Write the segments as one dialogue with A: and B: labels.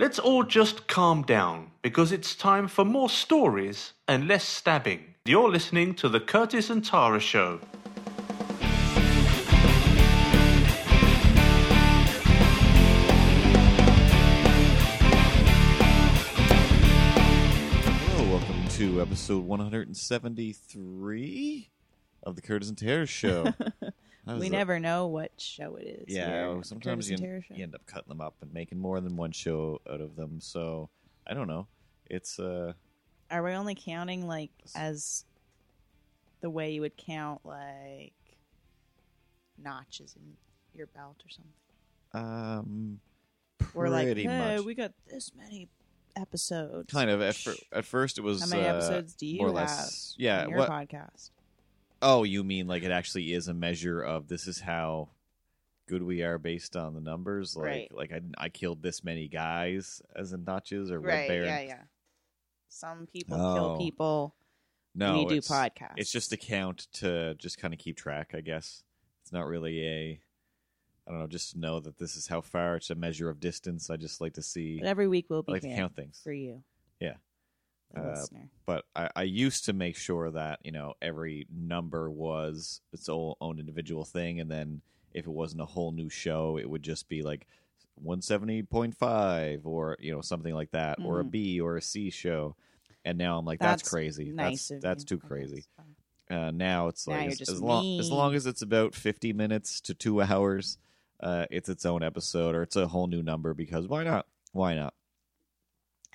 A: Let's all just calm down because it's time for more stories and less stabbing. You're listening to the Curtis and Tara Show.
B: Hello, welcome to episode 173 of the Curtis and Tara Show.
C: We never know what show it is.
B: Yeah,
C: here
B: sometimes you, you end up cutting them up and making more than one show out of them. So I don't know. It's uh,
C: Are we only counting like as the way you would count like notches in your belt or something?
B: um,
C: We're like, hey,
B: much.
C: we got this many episodes.
B: kind of at, fir- at first it was
C: How many
B: uh,
C: episodes do you have?
B: less yeah
C: in your
B: what
C: podcast.
B: Oh you mean like it actually is a measure of this is how good we are based on the numbers like
C: Right.
B: like I, I killed this many guys as in notches or Red
C: Right?
B: Baron
C: Yeah, yeah. Some people
B: Oh.
C: kill people.
B: no
C: you do podcasts.
B: it's just a count to just kind of keep track i guess it's not really a i don't know just know that this is how far it's a measure of distance i just like to see
C: But every week will
B: I
C: be
B: like to count things
C: for you.
B: Yeah. Uh,
C: listener.
B: but I, I used to make sure that you know every number was its own, individual thing, and then if it wasn't a whole new show, it would just be like one seventy point five or you know something like that, or a
C: Mhm.
B: B or a C show. And now I'm like, that's,
C: That's
B: crazy.
C: Nice.
B: that's that's too crazy. Uh, now it's
C: Now
B: like as, as long as long as it's about fifty minutes to two hours, uh, it's its own episode or it's a whole new number because why not? Why not?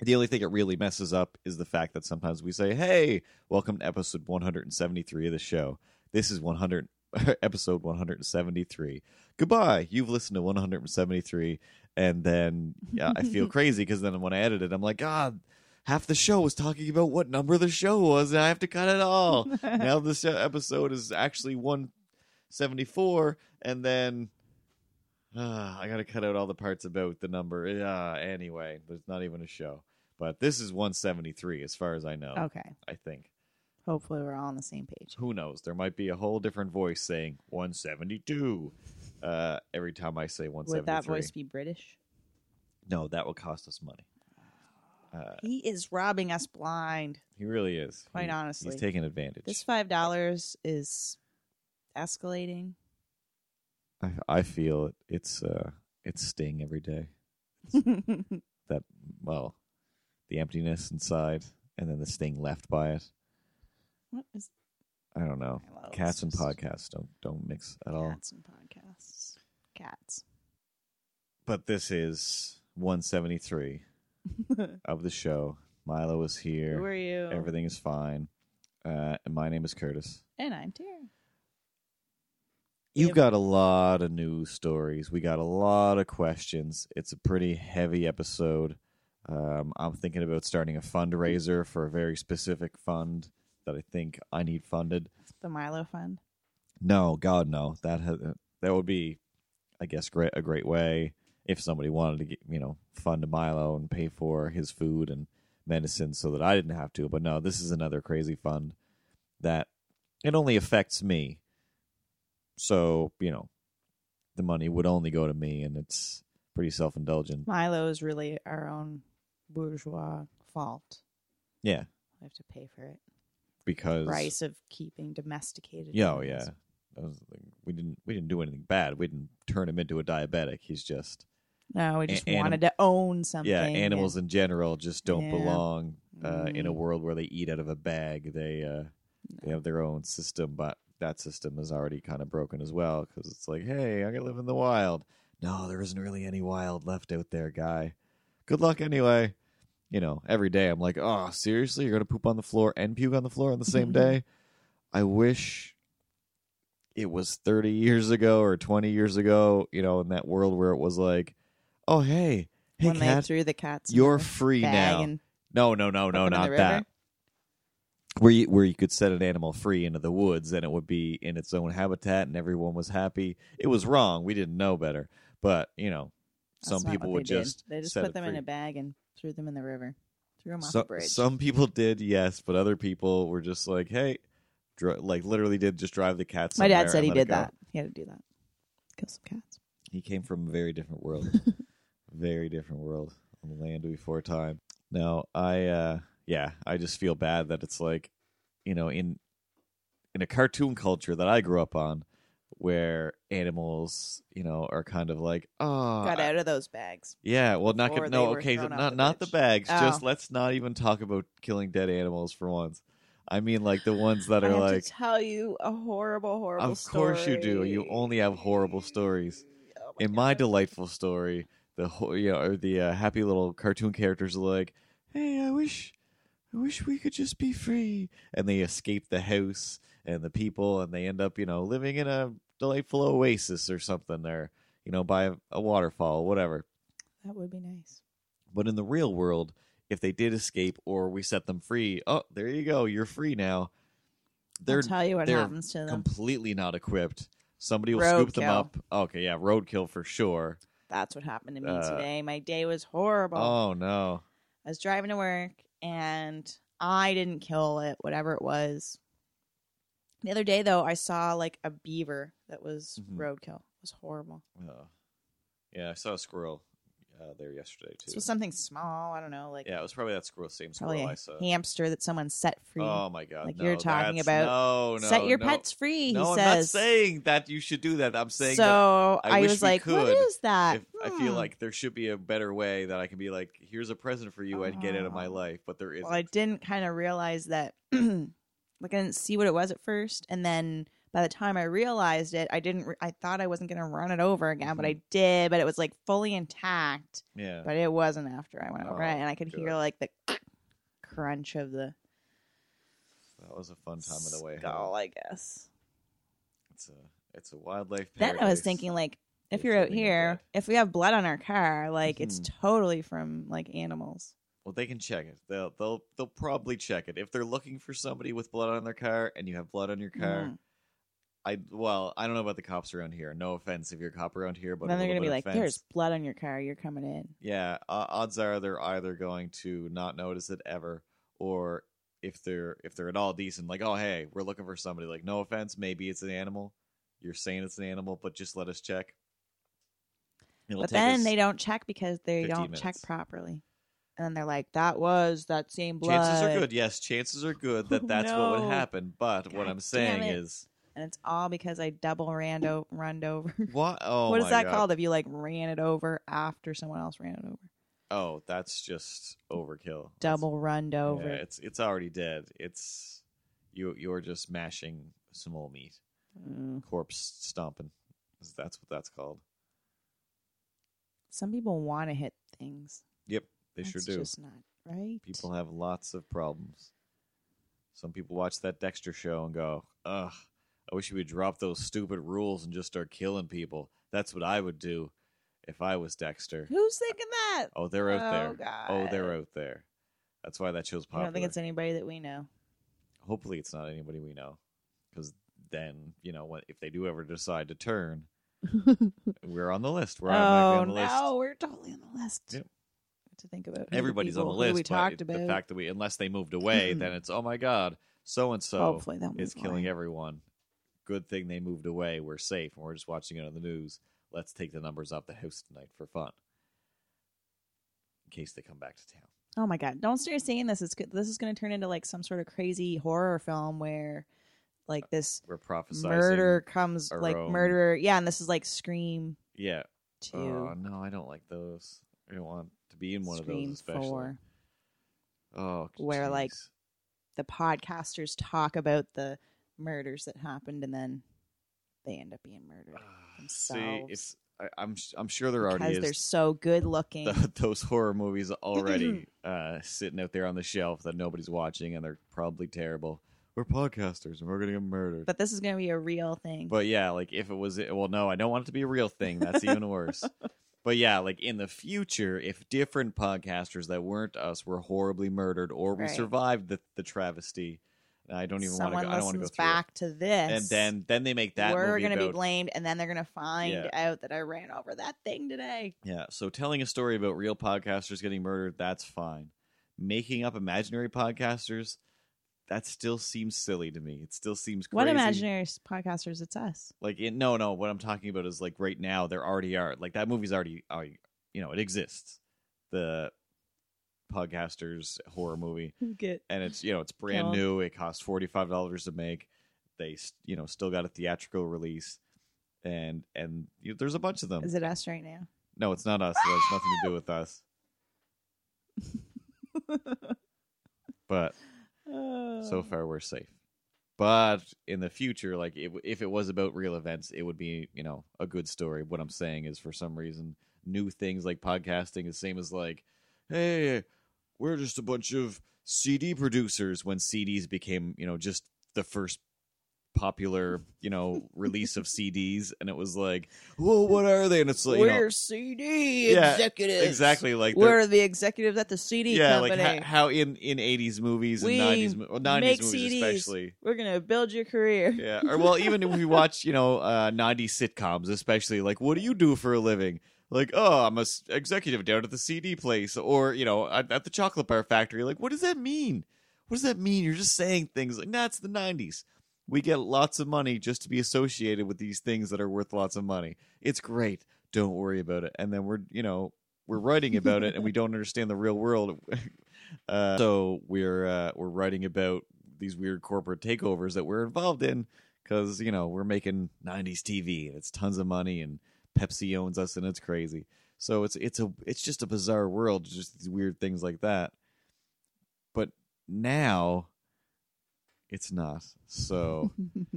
B: The only thing it really messes up is the fact that sometimes we say, "Hey, welcome to episode 173 of the show. This is 100 episode 173. Goodbye. You've listened to 173." And then yeah, I feel crazy because then when I edit it, I'm like, "God, half the show was talking about what number the show was, and I have to cut it all." now this episode is actually 174, and then uh, I got to cut out all the parts about the number. Uh, anyway, there's not even a show. But this is 173 as far as I know.
C: Okay.
B: I think.
C: Hopefully, we're all on the same page.
B: Who knows? There might be a whole different voice saying 172 uh, every time I say 173.
C: Would that voice be British?
B: No, that will cost us money. Uh,
C: He is robbing us blind.
B: he really is.
C: Quite
B: He-
C: honestly.
B: He's taking advantage.
C: This five dollars is escalating.
B: I, I feel it. It's uh, it's sting every day. That well, the emptiness inside, and then the sting left by it.
C: what is
B: I don't know.
C: Hello,
B: Cats and podcasts don't don't mix at all.
C: cats and podcasts? Cats.
B: But this is 173 of the show. Milo is here.
C: Who are you?
B: Everything is fine. Uh, and my name is Curtis.
C: And I'm Tara.
B: You've got a lot of news stories. We got a lot of questions. It's a pretty heavy episode. Um, I'm thinking about starting a fundraiser for a very specific fund that I think I need funded.
C: The Milo Fund.
B: No, God, no. That has, that would be, I guess, great a great way if somebody wanted to get you know fund Milo and pay for his food and medicine so that I didn't have to. But no, this is another crazy fund that it only affects me. So you know, the money would only go to me, and it's pretty self indulgent.
C: Milo is really our own bourgeois fault.
B: Yeah,
C: We have to pay for it.
B: because
C: Price of keeping domesticated.
B: Yeah, oh, yeah. Was the we didn't we didn't do anything bad. We didn't turn him into a diabetic. He's just
C: No, we just
B: A- anim-
C: wanted to own something.
B: yeah. Animals in general just don't
C: Yeah.
B: belong uh, in a
C: Mm.
B: world where they eat out of a bag. They uh, they have their own system, but that system is already kind of broken as well because it's like, hey, I can live in the wild. No, there isn't really any wild left out there, guy. Good luck anyway. You know, every day I'm like, oh, seriously, you're gonna poop on the floor and puke on the floor on the same mm-hmm. day. I wish it was 30 years ago or 20 years ago, you know, in that world where it was like, oh, hey, hey,
C: when they threw the cats, in
B: you're
C: the
B: free
C: bag
B: now.
C: and
B: No, no, no, no,
C: in
B: not
C: river?
B: that. Where you where you could set an animal free into the woods and it would be in its own habitat and everyone was happy. It was wrong. We didn't know better. But, you know,
C: That's
B: some people would
C: they did.
B: just
C: they just put them in a bag and threw them in the river, threw them off
B: So-
C: a bridge.
B: Some people did, yes, but other people were just like, "Hey, dr- like literally did just drive the cats."
C: My dad said he did that. He had to do that. Kill some cats.
B: He came from a very different world. very different world. on the land before time. Now I uh yeah, I just feel bad that it's like, you know, in in a cartoon culture that I grew up on where animals, you know, are kind of like, oh,
C: Got out of those bags.
B: yeah, well, not gonna, no, okay, not
C: the
B: not the bags. Just
C: Oh.
B: let's not even talk about killing dead animals for once. I mean, like the ones that
C: I
B: are like,
C: tell you a horrible, horrible
B: of course you do. You only have horrible stories.
C: Oh my
B: In my delightful story, the whole, you know, or the uh, happy little cartoon characters are like, "Hey, I wish, I wish we could just be free," and they escape the house and the people, and they end up, you know, living in a delightful oasis or something there, you know, by a, waterfall, whatever.
C: that would be nice.
B: But in the real world, if they did escape or we set them free, oh, there you go, you're free now. They're
C: I'll tell you what happens to them.
B: completely not equipped. Somebody will scoop them up. Okay, yeah, roadkill for sure.
C: That's what happened to me
B: Uh,
C: today. My day was horrible.
B: Oh no.
C: I was driving to work and I didn't kill it, whatever it was. The other day, though, I saw like a beaver that was
B: Mhm.
C: roadkill. It was horrible.
B: Oh. Yeah, I saw a squirrel uh, there yesterday too.
C: This was something small. I don't know, like
B: yeah, it was probably that squirrel, same
C: probably
B: squirrel I saw.
C: hamster that someone set free.
B: Oh my god!
C: like
B: no,
C: you're talking
B: that's-
C: about.
B: No, no,
C: set your
B: no.
C: pets free.
B: No,
C: he
B: I'm
C: says.
B: not saying that you should do that. I'm saying that
C: so
B: I
C: I,
B: wish
C: was
B: we
C: like, "What
B: could
C: is that?"
B: if, I feel
C: Hmm.
B: like there should be a better way that I can be like, here's a present for you and get out of my
C: Oh.
B: life, but there isn't.
C: Well, I didn't kind of realize that. like I didn't see what it was at first, and then by the time I realized it, I didn't. Re- I thought I wasn't gonna run it over again, but
B: Mm-hmm.
C: I did. But it was like fully intact.
B: yeah.
C: But it wasn't after I went over
B: Oh,
C: it, and I could hear like the crunch of the
B: That was a fun time of the way.
C: skull. I guess.
B: It's a it's a wildlife.
C: Then I was thinking, like, if
B: It's
C: you're out here, if we have blood on our car, like it's
B: Mhm.
C: totally from like animals.
B: Well, they can check it. They'll they'll they'll probably check it if they're looking for somebody with blood on their car and you have blood on your car.
C: Mhm.
B: I well, I don't know about the cops around here. No offense if you're a cop around here, but
C: then
B: a
C: they're
B: little
C: gonna be like,
B: of
C: "There's blood on your car. You're coming in."
B: Yeah, uh, odds are they're either going to not notice it ever, or if they're if they're at all decent, like, oh hey, we're looking for somebody. Like, no offense, maybe it's an animal. You're saying it's an animal, but just let us check. It'll
C: but
B: take
C: then
B: us-
C: they don't check because they
B: 15
C: don't check
B: minutes.
C: properly. And then they're like, "That was that same blood."
B: chances are good. Yes, chances are good that that's what would happen. But what I'm saying is,
C: And it's all because I double ran o- runned over.
B: what? Oh,
C: what is that
B: God.
C: called if you like ran it over after someone else ran it over?
B: Oh, that's just overkill. That's-
C: Double runned over.
B: Yeah, it's it's already dead. It's you. You're just mashing some old meat,
C: Mm.
B: corpse stomping. That's what that's called.
C: Some people want to hit things.
B: Yep, they
C: That's
B: sure do.
C: just not right.
B: People have lots of problems. Some people watch that Dexter show and go, "Ugh, I wish we would drop those stupid rules and just start killing people." That's what I would do if I was Dexter.
C: Who's thinking that?
B: Oh, they're out
C: Oh,
B: there. Oh, they're out there. That's why that show's popular.
C: I don't think it's anybody that we know.
B: Hopefully, it's not anybody we know, because then you know what if they do ever decide to turn, we're on the list. We're
C: oh
B: on the list.
C: no, we're totally on the list.
B: Yep.
C: To think about
B: Everybody's on the list.
C: We
B: but
C: talked about.
B: the fact that we, unless they moved away, then it's oh my god, so and so
C: Hopefully
B: is killing everyone. Good thing they moved away. We're safe, and we're just watching it on the news. Let's take the numbers off the house tonight for fun, in case they come back to town.
C: Oh my god! Don't start saying this. It's good. This is going to turn into like some sort of crazy horror film where, like this uh,
B: We're prophesying
C: murder comes
B: our
C: like
B: own-
C: murderer. Yeah, and this is like Scream
B: Yeah.
C: two,
B: Oh no, I don't like those. I don't want to be in one
C: Scream
B: of those, especially.
C: four.
B: Oh,
C: Where, like. The podcasters talk about the murders that happened, and then they end up being murdered
B: See,
C: themselves.
B: it's I, I'm I'm sure there already
C: because
B: is
C: they're so good looking.
B: th- those horror movies already uh, sitting out there on the shelf that nobody's watching, and they're probably terrible. We're podcasters, and we're gonna get murdered.
C: but this is going to be a real thing.
B: But yeah, like if it was, well, no, I don't want it to be a real thing. That's even worse. But yeah, like in the future, if different podcasters that weren't us were horribly murdered, or we
C: Right.
B: survived the, the travesty, I don't even want to. Go, I don't want to go through
C: back to this.
B: And then then they make that
C: we're gonna be blamed, and then they're gonna find
B: Yeah.
C: out that I ran over that thing today.
B: Yeah, so telling a story about real podcasters getting murdered, that's fine. Making up imaginary podcasters, that still seems silly to me. It still seems crazy.
C: What imaginary podcasters? It's us.
B: Like, in, no, no. What I'm talking about is like right now, there already are. Like that movie's already, already you know, it exists. the podcasters horror movie,
C: Get
B: and it's you know it's brand
C: Killed.
B: new. It cost forty five dollars to make. They you know still got a theatrical release, and and you there's a bunch of them.
C: is it us right now?
B: No, it's not us. It has nothing to do with us. But so
C: Oh.
B: far we're safe. But in the future, like if, if it was about real events, it would be you know a good story. What I'm saying is, for some reason, new things like podcasting is same as like, hey, we're just a bunch of CD producers. When CDs became you know just the first popular you know release of CDs, and it was like, well, what are they? And it's like, you know,
C: We're CD
B: Yeah,
C: executives.
B: exactly like they're-
C: We're the executives at the CD
B: yeah,
C: company.
B: like how in in 80s movies and
C: We
B: 90s mo- 90s movies
C: CDs.
B: especially
C: We're gonna build your career.
B: yeah or well even if we watch you know uh 90s sitcoms especially like what do you do for a living like oh i'm a s- executive down at the cd place or you know at, at the chocolate bar factory like what does that mean what does that mean you're just saying things like that's the 90s we get lots of money just to be associated with these things that are worth lots of money. It's great. Don't worry about it. And then we're you know we're writing about it and we don't understand the real world. Uh, so we're uh, we're writing about these weird corporate takeovers that we're involved in because you know we're making 90s tv and it's tons of money and pepsi owns us and it's crazy. So it's it's a it's just a bizarre world just these weird things like that. But now it's not. So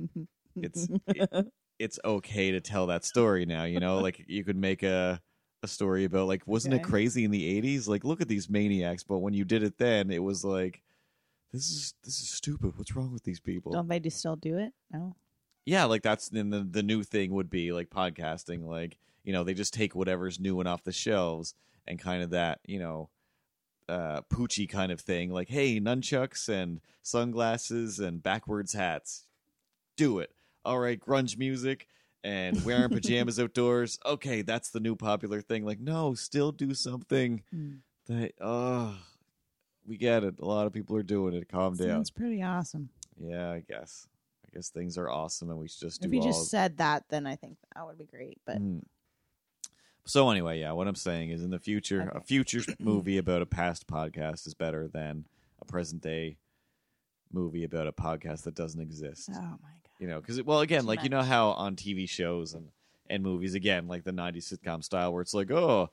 B: it's it- it's okay to tell that story now you know? Like you could make a a story about like wasn't it crazy in the 80s like look at these maniacs but when you did it then it was like this is this is stupid. What's wrong with these people?
C: Don't they just still do it? No.
B: yeah like that's then the, the new thing would be like podcasting like you know they just take whatever's new and off the shelves and kind of that you know uh poochie kind of thing like hey nunchucks and sunglasses and backwards hats do it all right grunge music and wearing pajamas outdoors okay that's the new popular thing like no still do something
C: Hmm.
B: that oh we get it a lot of people are doing it calm down
C: Sounds pretty awesome.
B: yeah i guess i guess things are awesome and we should just do
C: If you
B: all
C: just said that, then I think that would be great. But
B: Mm. So anyway, yeah, what I'm saying is in the future, a future movie about a past podcast is better than a present day movie about a podcast that doesn't exist.
C: oh my god,
B: You know, because well, again,
C: Too
B: like you know how on TV shows and and movies, again, like the '90s sitcom style, where it's like, oh.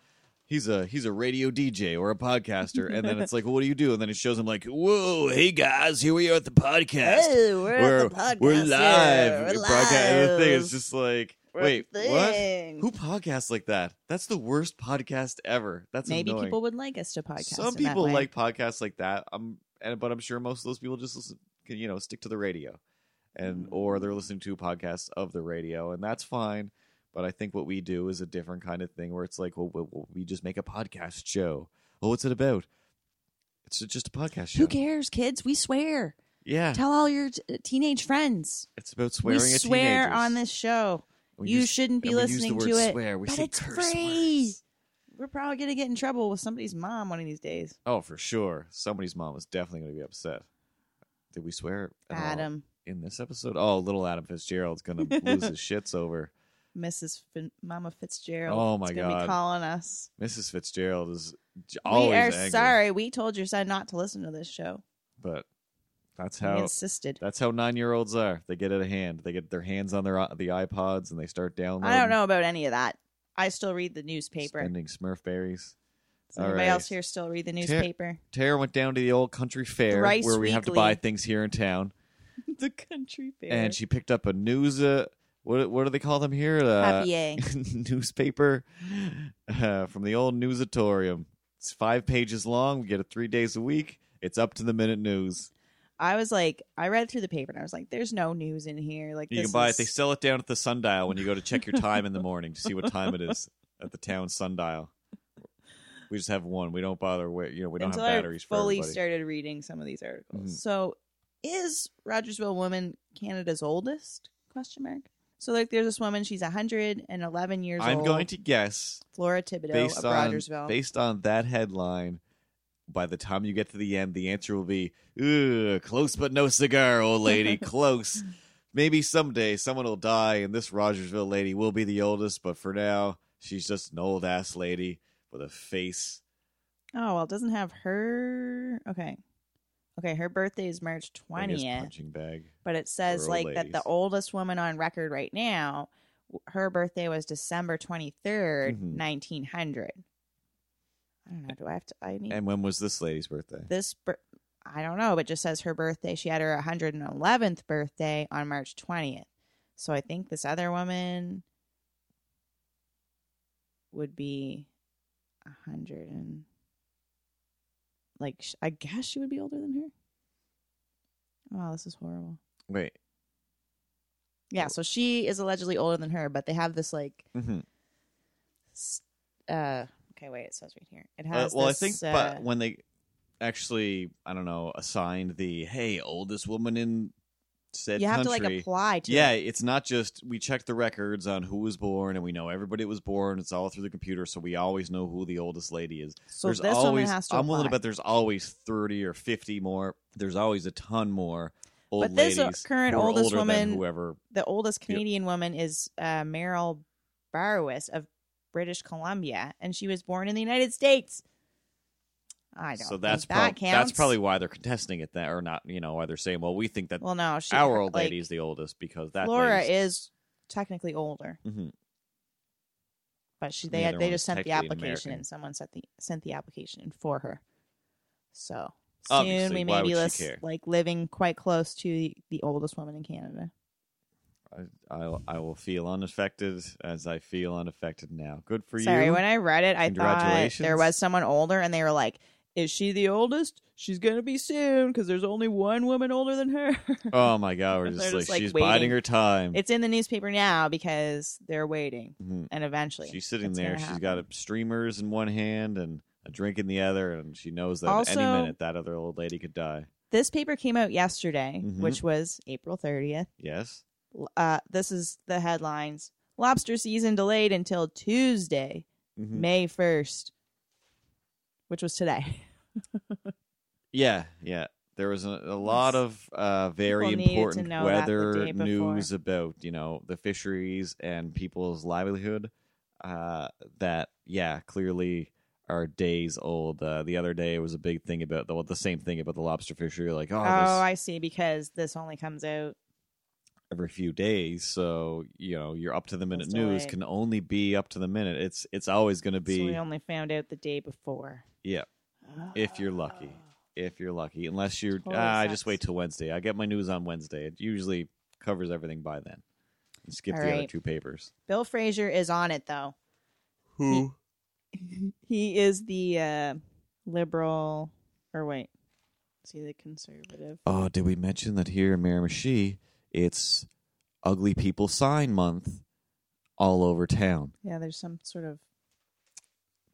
B: He's a he's a radio DJ or a podcaster, and then it's like, well, what do you do? And then it shows him like, whoa, hey guys, here we are at the podcast.
C: Hey, we're,
B: we're
C: the podcast
B: we're live.
C: We're
B: We're broadcast- and the thing is just like, wait,
C: a
B: what? Who podcasts like that? That's the worst podcast ever. That's
C: Maybe
B: annoying.
C: people would like us to podcast.
B: Some
C: in that
B: people
C: way.
B: like podcasts like that. Um, and but I'm sure most of those people just listen, can, you know, stick to the radio, and or they're listening to podcasts of the radio, and that's fine. But I think what we do is a different kind of thing where it's like, well, we- we just make a podcast show. Well, what's it about? It's just a podcast show.
C: Who cares, kids? We swear.
B: Yeah,
C: Tell all your t- teenage friends.
B: it's about swearing
C: we
B: at
C: swear
B: teenagers.
C: on this show. You
B: use-
C: shouldn't be
B: and we use the
C: listening to it.
B: Swear. We
C: but it's free.
B: words.
C: We're probably gonna get in trouble with somebody's mom one of these days.
B: Oh, for sure. Somebody's mom is definitely going to be upset. Did we swear
C: Adam,
B: in this episode? Oh, little Adam Fitzgerald's going to lose his shits over.
C: Mrs. Fin- Mama Fitzgerald.
B: Oh, my God.
C: be calling us.
B: Mrs. Fitzgerald is always
C: we are
B: angry,
C: sorry. We told your son not to listen to this show.
B: but that's how
C: insisted.
B: that's how nine year olds are. They get it a hand. They get their hands on their the iPods and they start downloading.
C: I don't know about any of that. I still read the newspaper.
B: Spending Smurf berries.
C: Does anybody
B: right.
C: else here still read the newspaper?
B: Tara went down to the old country fair where we have to buy things here in town,
C: the country fair.
B: and she picked up a news. Uh, what what do they call them here? Uh, newspaper uh, from the old newsatorium. It's five pages long. We get it three days a week. It's up to the minute news.
C: I was like, I read through the paper and I was like, "There's no news in here." Like
B: You can buy
C: is-
B: it. They sell it down at the sundial when you go to check your time in the morning to see what time it is at the town sundial. We just have one. We don't bother. With, you know, we don't
C: until
B: have batteries
C: I fully started reading some of these articles.
B: Mhm.
C: So, is Rogersville woman Canada's oldest? Question mark. So, like, there's this woman. She's 111 years old.
B: I'm going to guess
C: Flora Thibodeau
B: based
C: of
B: on
C: Rogersville.
B: based on that headline. By the time you get to the end, the answer will be close but no cigar, old lady. close. Maybe someday someone will die, and this Rogersville lady will be the oldest. But for now, she's just an old ass lady with a face
C: Oh well, it doesn't have her. Okay, okay. Her birthday is March twentieth,
B: punching bag.
C: but it says like that the oldest woman on record right now, her birthday was December twenty
B: Mhm.
C: nineteen hundred. I don't know. Do I have to? I need
B: And when was this lady's birthday?
C: this. Bir- I don't know, but it just says her birthday. She had her one hundred and eleventh birthday on March twentieth. So I think this other woman would be a hundred and like sh- I guess she would be older than her. Wow, this is horrible.
B: Wait.
C: Yeah, so she is allegedly older than her, but they have this like
B: hmm
C: uh okay, wait, it says right here. It
B: Uh,
C: has
B: well,
C: this,
B: I think,
C: uh,
B: but when they actually, I don't know, assigned the hey oldest woman in said
C: you have
B: country.
C: to like apply to
B: yeah,
C: it.
B: it's not just we check the records on who was born, and we know everybody was born. It's all through the computer, so we always know who the oldest lady is.
C: So
B: there's
C: this
B: always,
C: woman has to
B: I'm willing to bet there's always thirty or fifty more. There's always a ton more old
C: But this, uh, current oldest woman-
B: whoever.
C: the oldest Canadian woman is uh, Merle Barwis of British Columbia, and she was born in the United States. I don't.
B: So that's
C: think that
B: that's probably why they're contesting it, that or not. You know why they're saying, well, we think that
C: well, no. She,
B: our old
C: like,
B: lady is the oldest because that Laura
C: is technically older,
B: Mhm.
C: but she they
B: the
C: had, they just sent the application, and someone sent the sent the application in for her. So
B: Obviously,
C: soon we may be
B: would she
C: lis-
B: care?
C: like living quite close to the, the oldest woman in Canada.
B: I, I I will feel unaffected as I feel unaffected now. Good for you.
C: Sorry, when I read it, I thought
B: Congratulations.
C: there was someone older, and they were like, "Is she the oldest? She's gonna be soon because there's only one woman older than her."
B: oh my god, we're
C: They're
B: just like,
C: just, like,
B: she's
C: waiting.
B: biding her time.
C: it's in the newspaper now because they're waiting,
B: Mhm.
C: and eventually
B: She's sitting
C: it's
B: there.
C: gonna
B: She's got
C: happen.
B: a streamers in one hand and a drink in the other, and she knows that any minute that other old lady could die.
C: This paper came out yesterday,
B: Mhm.
C: which was April 30th.
B: Yes.
C: Uh, this is the headlines: Lobster season delayed until Tuesday,
B: Mhm.
C: May 1st, which was today.
B: Yeah, yeah. There was a, a lot of uh, very
C: People
B: important
C: know that the
B: weather news about you know the fisheries and people's livelihood. Uh, that yeah, clearly are days old. Uh, the other day was a big thing about the well, the same thing about the lobster fishery. Like oh,
C: Oh,
B: this
C: I see. Because this only comes out.
B: Every few days, so you know your up to the minute
C: It's
B: news
C: delayed.
B: can only be up to the minute. It's it's always going to
C: So
B: be
C: we only found out the day before.
B: yeah. If you're lucky. if you're lucky. Unless you're,
C: Totally
B: ah, I just wait till Wednesday. I get my news on Wednesday. It usually covers everything by then. And skip
C: All
B: the other two papers.
C: Bill Fraser is on it though.
B: Who?
C: He is the uh, liberal, or wait, is he the conservative?
B: Oh, did we mention that here in Miramichi, it's Ugly People Sign Month all over town.
C: Yeah, there's some sort of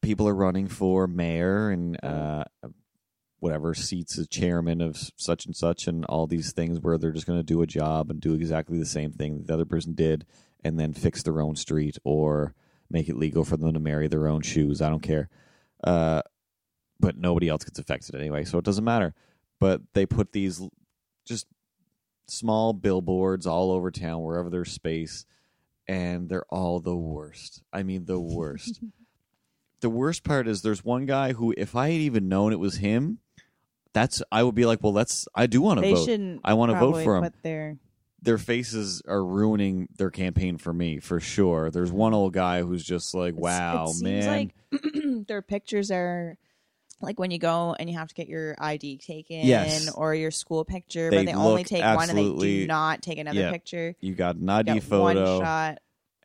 B: People are running for mayor and
C: Oh.
B: uh, whatever seats as chairman of such and such, and all these things where they're just going to do a job and do exactly the same thing that the other person did, and then fix their own street or make it legal for them to marry their own shoes. I don't care. Uh, but nobody else gets affected anyway, so it doesn't matter. But they put these just small billboards all over town, wherever there's space, and they're all the worst. I mean, the worst. the worst part is there's one guy who, if I had even known it was him, that's I would be like, well, that's I do want to
C: they
B: vote.
C: shouldn't.
B: I want to vote
C: probably
B: for him
C: Put their
B: their faces are ruining their campaign for me for sure. There's one old guy who's just like, "Wow,
C: it seems
B: man."
C: like their pictures are like when you go and you have to get your ID taken
B: Yes.
C: or your school picture,
B: They
C: but they only
B: look
C: take one and they
B: absolutely-
C: do not take another
B: Yeah.
C: picture.
B: you got an
C: You
B: ID
C: get
B: photo,
C: one shot.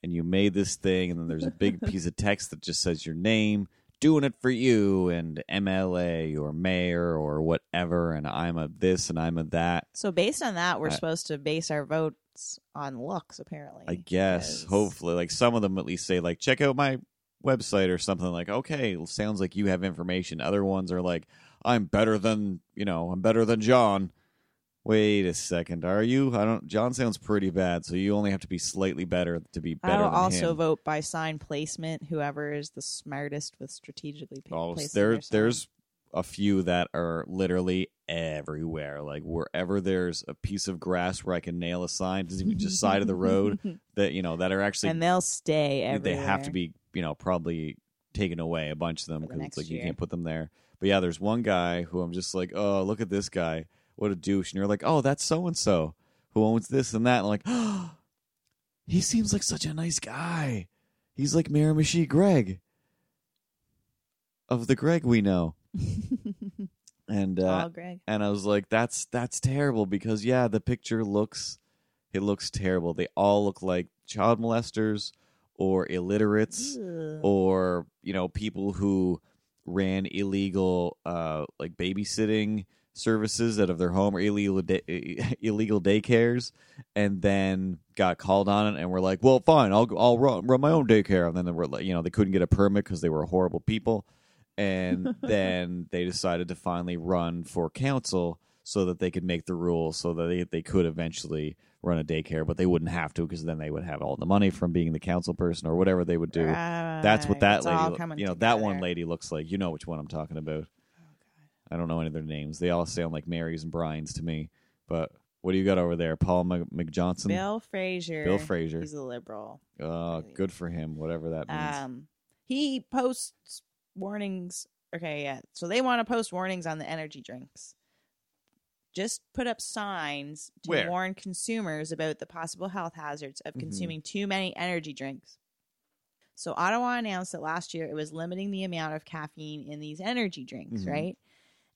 B: and you made this thing, and then there's a big piece of text that just says your name, doing it for you, and MLA or mayor or whatever, and I'm a this and I'm a that.
C: So based on that, we're
B: I-
C: supposed to base our votes on looks, apparently.
B: I guess,
C: 'cause-
B: hopefully, like some of them at least say like, check out my website or something like, okay, sounds like you have information. Other ones are like, I'm better than you know, I'm better than John. Wait a second, are you? I don't. John sounds pretty bad, so you only have to be slightly better to be better
C: I'll also
B: him.
C: vote by sign placement. Whoever is the smartest with strategically
B: Oh, there, there's a few that are literally everywhere. Like wherever there's a piece of grass where I can nail a sign, just side of the road that you know that are actually
C: and they'll stay
B: they have to be you know probably taken away a bunch of them
C: the
B: because
C: next
B: it's like you can't put them there But yeah, there's one guy who I'm just like, oh, look at this guy, what a douche. And you're like, oh, that's so and so who owns this and that. And I'm like, oh, he seems like such a nice guy. He's like Miramichi Greg of the Greg we know. And uh,
C: Greg.
B: and I was like, "That's that's terrible." Because yeah, the picture looks, it looks terrible. They all look like child molesters or illiterates or you know people who ran illegal uh like babysitting services out of their home or illegal day, illegal daycares and then got called on it and were like well fine i'll i'll run, run my own daycare. And then they were like you know they couldn't get a permit because they were horrible people. And then they decided to finally run for council so that they could make the rules so that they, they could eventually run a daycare but they wouldn't have to because then they would have all the money from being the council person or whatever they would do that's what that
C: It's
B: lady, you know, that one lady looks like. You know which one I'm talking about.
C: Oh,
B: I don't know any of their names. They all sound like Marys and Brian's to me. But what do you got over there? Paul Mc- McJohnson.
C: Bill Fraser.
B: Bill Fraser.
C: He's a liberal.
B: Uh, good for him. Whatever that means.
C: Um, he posts warnings. Okay, yeah. So they want to post warnings on the energy drinks. Just put up signs to
B: Where?
C: warn consumers about the possible health hazards of
B: Mhm.
C: consuming too many energy drinks. So Ottawa announced that last year it was limiting the amount of caffeine in these energy drinks,
B: Mhm.
C: right?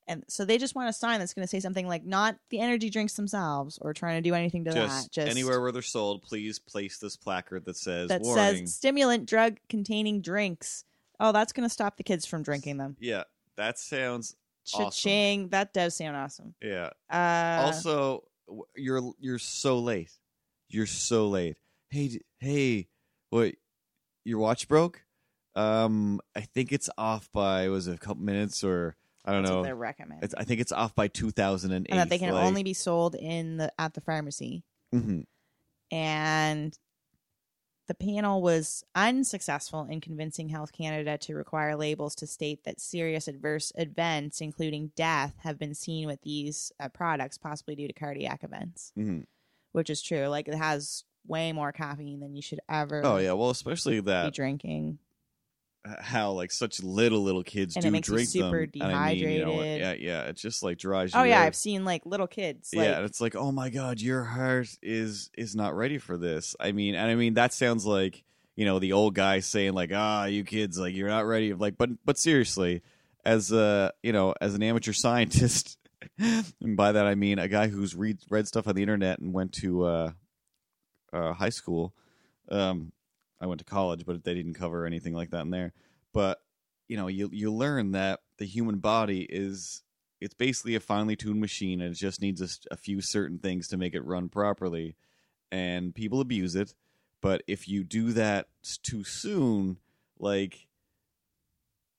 C: And so they just want a sign that's going to say something like not the energy drinks themselves or trying to do anything to
B: just,
C: that. Just
B: anywhere where they're sold, please place this placard that says
C: that
B: warning.
C: says stimulant drug containing drinks. Oh, that's going to stop the kids from drinking them.
B: yeah, that sounds Awesome.
C: Cha-ching. That does sound awesome.
B: yeah.
C: Uh,
B: also, you're you're so late. You're so late. Hey, hey, what? Your watch broke? Um, I think it's off by was it a couple minutes or I don't know.
C: they're recommending.
B: It's, I think it's off by 2008.
C: and that they can
B: like-
C: only be sold in the at the pharmacy.
B: Mhm.
C: And the panel was unsuccessful in convincing Health Canada to require labels to state that serious adverse events, including death, have been seen with these uh, products, possibly due to cardiac events,
B: Mhm.
C: which is true. Like it has way more caffeine than you should ever
B: Oh yeah, well, especially
C: be
B: that
C: drinking.
B: How like such little little kids
C: And
B: do drink
C: super
B: them. and I mean, you know,
C: dehydrated.
B: yeah, yeah, it just like dries you
C: Oh yeah,
B: out.
C: I've seen like little kids. Like,
B: yeah, and it's like, oh my god, your heart is is not ready for this. I mean, and I mean that sounds like you know the old guy saying like, ah, you kids, like you're not ready. Like, but but seriously, as a you know as an amateur scientist, and by that I mean a guy who's read read stuff on the internet and went to uh, uh, high school. Um, I went to college, but they didn't cover anything like that in there. But you know, you you learn that the human body is it's basically a finely tuned machine and it just needs a few certain things to make it run properly and people abuse it. But if you do that too soon like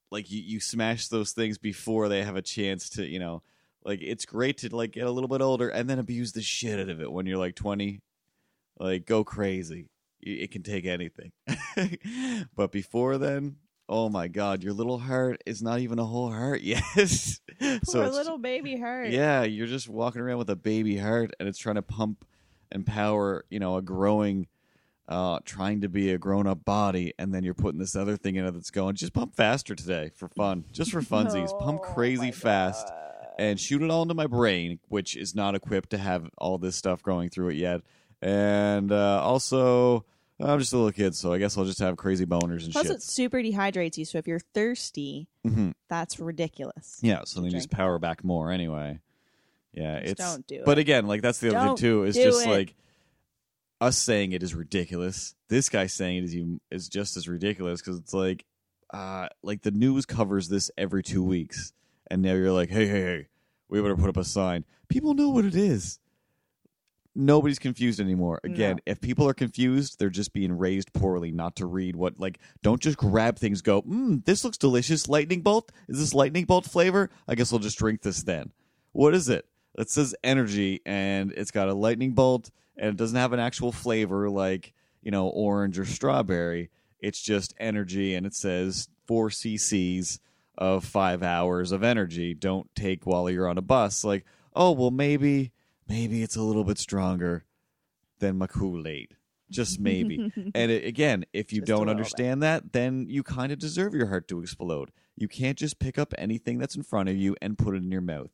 B: like you, you smash those things before they have a chance to you know like it's great to like get a little bit older and then abuse the shit out of it when you're like 20 like go crazy it can take anything but before then oh my god your little heart is not even a whole heart yet so
C: poor little baby heart.
B: yeah, you're just walking around with a baby heart and it's trying to pump and power, you know, a growing uh trying to be a grown up body and then you're putting this other thing in it that's going, just pump faster today for fun. Just for funsies. pump
C: Oh,
B: crazy fast and shoot it all into my brain, which is not equipped to have all this stuff going through it yet. And uh also I'm just a little kid, so I guess I'll just have crazy boners and shit.
C: Plus,
B: shit.
C: it super dehydrates you. So if you're thirsty,
B: hmm
C: that's ridiculous.
B: Yeah, so then you just
C: drink
B: power back more anyway. Yeah,
C: Just
B: it's
C: don't do
B: But
C: it.
B: again, like that's the other thing
C: Don't
B: too. Is
C: do
B: just
C: it.
B: like us saying it is ridiculous. This guy saying it is even is just as ridiculous because it's like, uh, like the news covers this every two weeks, and now you're like, hey, hey, hey, we better put up a sign. People know what it is. Nobody's confused anymore. Again,
C: No.
B: if people are confused, they're just being raised poorly, not to read what. Like, don't just grab things. Go, mm, this looks delicious. Lightning bolt. Is this lightning bolt flavor? I guess I'll just drink this then. What is it? It says energy, and it's got a lightning bolt, and it doesn't have an actual flavor like you know orange or strawberry. It's just energy, and it says four cc's of five hours of energy. Don't take while you're on a bus. Like, oh well, maybe maybe it's a little bit stronger than my Kool Aid. just maybe. and it, again, if you
C: Just
B: don't
C: little
B: understand that, then you kind of deserve your heart to explode. You can't just pick up anything that's in front of you and put it in your mouth.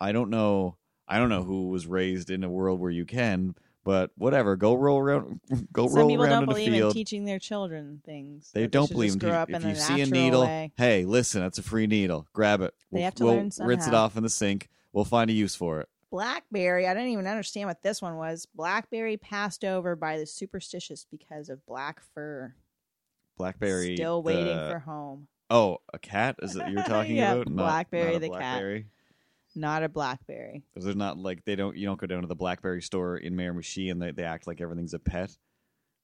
B: I don't know. I don't know who was raised in a world where you can, but whatever. Go roll around. Go
C: Some
B: roll
C: people
B: around
C: don't
B: in the
C: believe in
B: field.
C: teaching their children things.
B: They don't
C: should
B: believe
C: just
B: in
C: grow
B: teaching-
C: up in
B: if
C: the
B: you see a needle,
C: way.
B: hey, listen, that's a free needle. Grab it.
C: They
B: We'll-
C: have to
B: we'll
C: learn
B: rinse it off in the sink. We'll find a use for it.
C: Blackberry. I didn't even understand what this one was. Blackberry passed over by the superstitious because of black fur.
B: Blackberry.
C: Still waiting
B: the-
C: for home.
B: Oh, a cat? Is it you're talking
C: Yeah,
B: about?
C: Blackberry
B: not a
C: the cat. Not a blackberry.
B: Because there's not like they don't you don't go down to the BlackBerry store in Mayor Miramichi and they, they act like everything's a pet.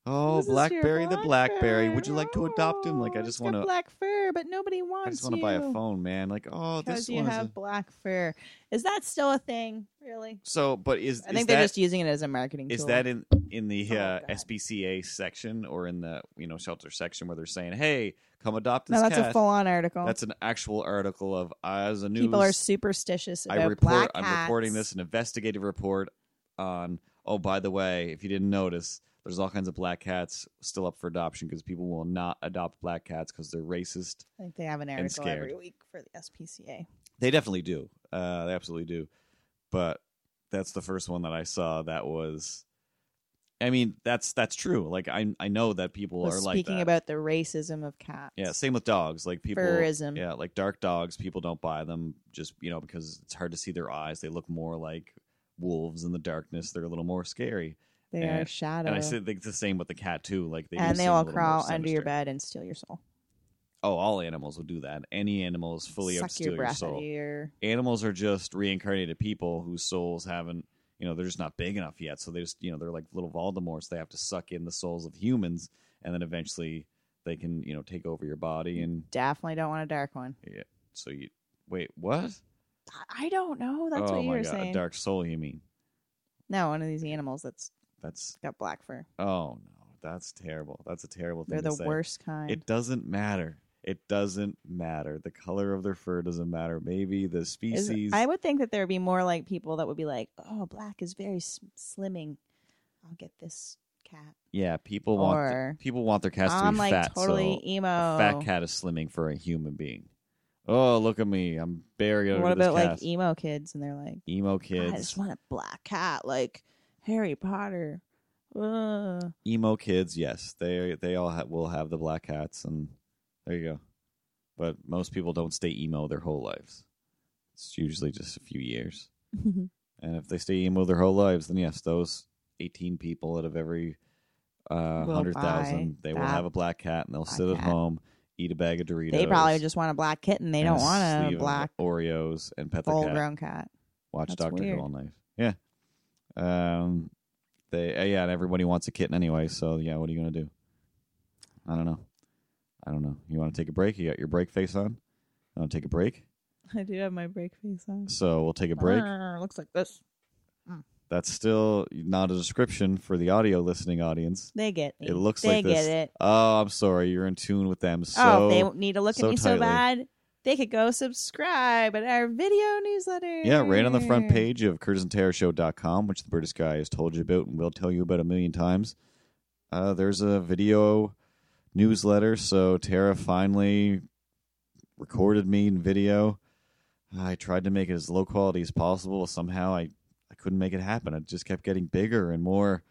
B: Oh,
C: This
B: BlackBerry the Blackberry. Would you like to adopt him? Like I
C: Oh,
B: just want to
C: black fur, but nobody wants
B: I just want to buy a phone, man. Like, oh,
C: because
B: this
C: you
B: one is
C: have
B: a...
C: black fur. Is that still a thing? Really?
B: So, but is
C: I
B: is
C: think they're
B: that
C: just using it as a marketing
B: is
C: tool.
B: that in in the
C: Oh,
B: uh,
C: God.
B: SPCA section or in the, you know, shelter section where they're saying, "Hey, come adopt this
C: no, that's
B: cat."
C: a full-on article.
B: That's an actual article of as a news
C: People are superstitious about
B: I report.
C: black
B: I'm
C: cats.
B: reporting this an investigative report on. Oh, by the way, if you didn't notice, there's all kinds of black cats still up for adoption because people will not adopt black cats because they're racist.
C: I think they have an article
B: scared.
C: every week for the SPCA.
B: They definitely do. Uh, they absolutely do. But that's the first one that I saw that was. I mean, that's that's true. Like I I know that people
C: Was
B: are like
C: speaking about the racism of cats.
B: Yeah, same with dogs. Like people,
C: Furrism.
B: yeah, like dark dogs. People don't buy them just you know because it's hard to see their eyes. They look more like wolves in the darkness. They're a little more scary.
C: They
B: and-
C: are shadow.
B: And I think it's the same with the cat too. Like they
C: and they will crawl under your bed and steal your soul.
B: Oh, all animals will do that. Any animal is fully
C: Suck
B: to steal
C: your
B: your
C: breath out
B: soul.
C: of your.
B: Animals are just reincarnated people whose souls haven't. You know, they're just not big enough yet. So they just, you know, they're like little Voldemorts. They have to suck in the souls of humans, and then eventually they can, you know, take over your body. And
C: Definitely don't want a dark one. Yeah.
B: So you wait, what?
C: I don't know. That's
B: oh
C: what you
B: my
C: were
B: god,
C: saying.
B: a dark soul. You mean?
C: No, one of these animals that's
B: That's
C: got black fur.
B: oh no, that's terrible. That's a terrible thing
C: They're the
B: say.
C: worst kind.
B: It doesn't matter. It doesn't matter. The color of their fur doesn't matter. Maybe the
C: Is-
B: species.
C: I would think that there would be more like people that would be like, "Oh, black is very s- slimming. I'll get this cat."
B: yeah, people want
C: Or,
B: people want their cats to
C: I'm
B: be
C: like
B: fat.
C: totally
B: so
C: emo.
B: a fat cat is slimming for a human being. Oh, look at me! I'm buried under
C: What about like emo kids? And they're like,
B: emo kids.
C: "I just want a black cat, like Harry Potter." Ugh.
B: emo kids, yes, they they all ha- will have the black cats, and there you go. But most people don't stay emo their whole lives. It's usually just a few years. And if they stay emo their whole lives, then yes, those 18 people out of every uh, 100,000, they will have a black cat and they'll
C: black
B: sit at
C: cat.
B: home, eat a bag of Doritos.
C: they probably just want a black kitten. They don't want a
B: sleeve of
C: black
B: Oreos and pet the cat.
C: full-grown cat.
B: Watch
C: That's
B: Doctor
C: weird.
B: Who all night. Yeah. Um, they uh, yeah, and everybody wants a kitten anyway. So yeah, what are you gonna do? I don't know. I don't know. You want to take a break? You got your break face on. You want to take a break?
C: I do have my break face on.
B: So we'll take a break.
C: Arr, looks like this.
B: That's still not a description for the audio listening audience.
C: They get me.
B: It looks
C: they
B: like
C: get
B: this.
C: it.
B: Oh, I'm sorry. You're in tune with them. So
C: oh, they need to look
B: so
C: at me
B: tightly.
C: so bad, they could go subscribe at our video newsletter.
B: Yeah, right on the front page of curtisandtarashow.com, which the British guy has told you about and will tell you about a million times. Uh, there's a video newsletter. So Tara finally recorded me in video. I tried to make it as low quality as possible. Somehow I, I couldn't make it happen. It just kept getting bigger and more.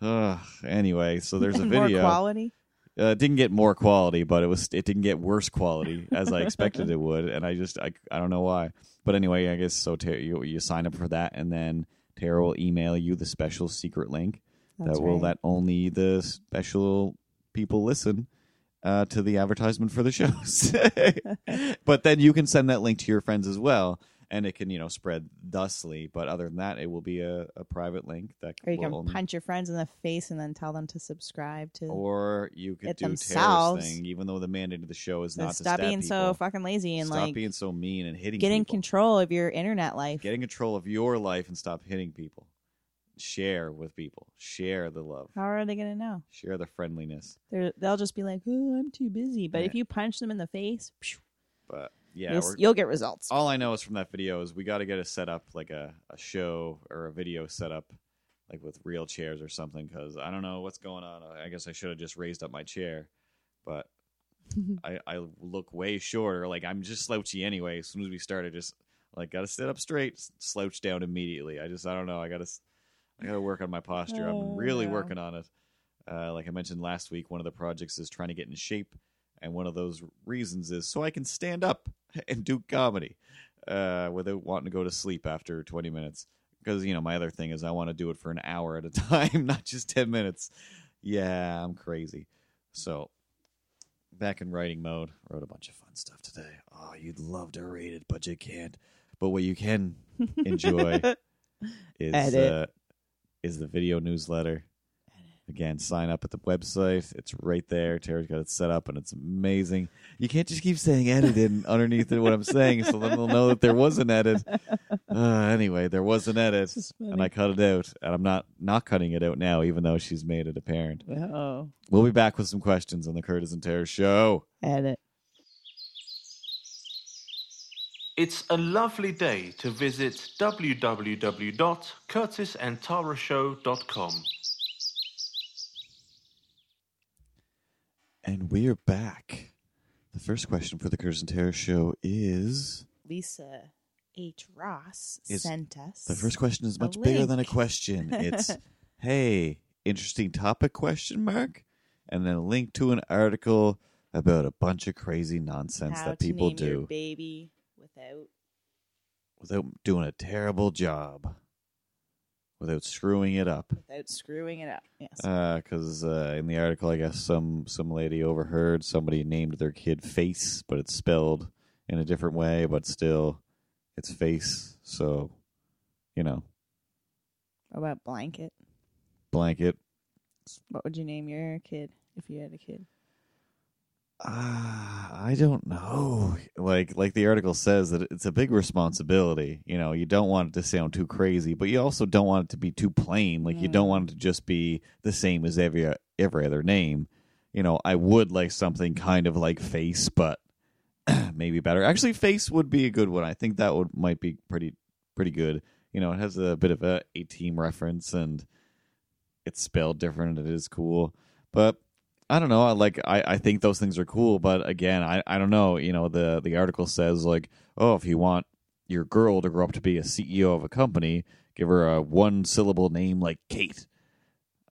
B: Uh, anyway, so there's a
C: More
B: video.
C: quality.
B: Uh, it didn't get more quality, but it was it didn't get worse quality as I expected it would, and I just I, I don't know why. But anyway, I guess so. Tara, you you sign up for that, and then Tara will email you the special secret link
C: That's
B: that will
C: right.
B: let only the special people listen uh, to the advertisement for the shows. but then you can send that link to your friends as well, and it can you know spread thusly. But other than that, it will be a, a private link that
C: Or you
B: will
C: can
B: only-
C: punch your friends in the face and then tell them to subscribe to.
B: or you could do Tara's
C: themselves.
B: thing, even though the mandate of the show is not to
C: stop being
B: people.
C: so fucking lazy and like
B: stop
C: like
B: being so mean and hitting
C: get in control of your internet life.
B: Get in control of your life and stop hitting people. Share with people. Share the love.
C: How are they gonna know?
B: Share the friendliness.
C: They're, they'll just be like, "Oh, I'm too busy." But
B: Yeah.
C: if you punch them in the face, phew,
B: But yeah,
C: you'll, get results.
B: all I know is from that video is we got to get a setup like a, a show or a video setup like with real chairs or something because I don't know what's going on. I guess I should have just raised up my chair, but I, I look way shorter. Like I'm just slouchy anyway. As soon as we started, just like got to sit up straight, slouch down immediately. I just I don't know. I got to I got to work on my posture.
C: Oh,
B: I'm really working on it. Uh, like I mentioned last week, one of the projects is trying to get in shape, and one of those reasons is so I can stand up and do comedy uh, without wanting to go to sleep after 20 minutes. Because you know my other thing is I want to do it for an hour at a time, not just 10 minutes. Yeah, I'm crazy. So back in writing mode, wrote a bunch of fun stuff today. Oh, you'd love to read it, but you can't. But what you can enjoy is uh, is the video newsletter. Again, sign up at the website. It's right there. Tara's got it set up, and it's amazing. You can't just keep saying edited underneath what I'm saying, so then they'll know that there was an edit. Uh, anyway, there was an edit, and I cut it out, and I'm not not cutting it out now, even though she's made it apparent.
C: Oh,
B: We'll be back with some questions on the Curtis and Tara show.
C: edit.
A: It's a lovely day to visit www.curtisandtarashow.com.
B: And we are back. The first question for the Curtis and Tara show is
C: Lisa H. Ross
B: Is-
C: sent us.
B: the first question is much bigger than a
C: link.
B: question. It's hey, interesting topic question mark and then a link to an article about a bunch of crazy nonsense
C: How
B: that
C: to
B: people
C: name your
B: do
C: baby without
B: without doing a terrible job. Without screwing it up.
C: without screwing it up. Yes.
B: because uh, in the article, I guess some some lady overheard somebody named their kid Face, but it's spelled in a different way, but still, it's Face. So, you know,
C: what about blanket?
B: blanket.
C: What would you name your kid if you had a kid?
B: Uh, I don't know. Like like the article says that it's a big responsibility. You know, you don't want it to sound too crazy, but you also don't want it to be too plain. Like you don't
C: Mm.
B: want it to just be the same as every every other name. You know, I would like something kind of like face, but maybe better. Actually, face would be a good one. I think that would might be pretty pretty good. You know, it has a bit of a A team reference and it's spelled different. And it is cool, but I don't know. I like I, I think those things are cool, but again, I, I don't know. You know, the the article says like, oh, if you want your girl to grow up to be a CEO of a company, give her a one syllable name like Kate.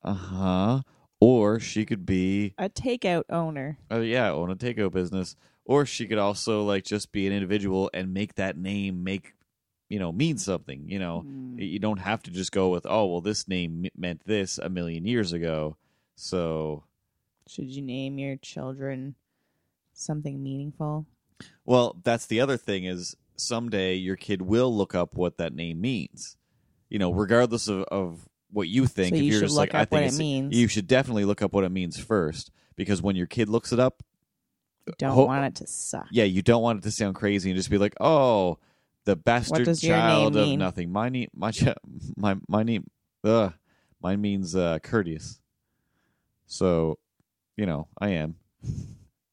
B: Uh huh. Or she could be,
C: A takeout owner.
B: oh yeah, own a takeout business. Or she could also like just be an individual and make that name make, you know, mean something. You know,
C: Hmm.
B: you don't have to just go with, oh well, this name meant this a million years ago. So
C: Should you name your children something meaningful?
B: Well, that's the other thing is someday your kid will look up what that name means. You know, regardless of, of what you think.
C: So
B: if
C: you
B: you're
C: should
B: just
C: look
B: like, I think
C: it means.
B: You should definitely look up what it means first, because when your kid looks it up,
C: Don't
B: Ho-
C: want it to suck.
B: yeah, you don't want it to sound crazy and just be like, oh, the bastard child of
C: mean?
B: nothing. My name, my ch- my my name, ugh, mine means uh, courteous. So, you know, I am.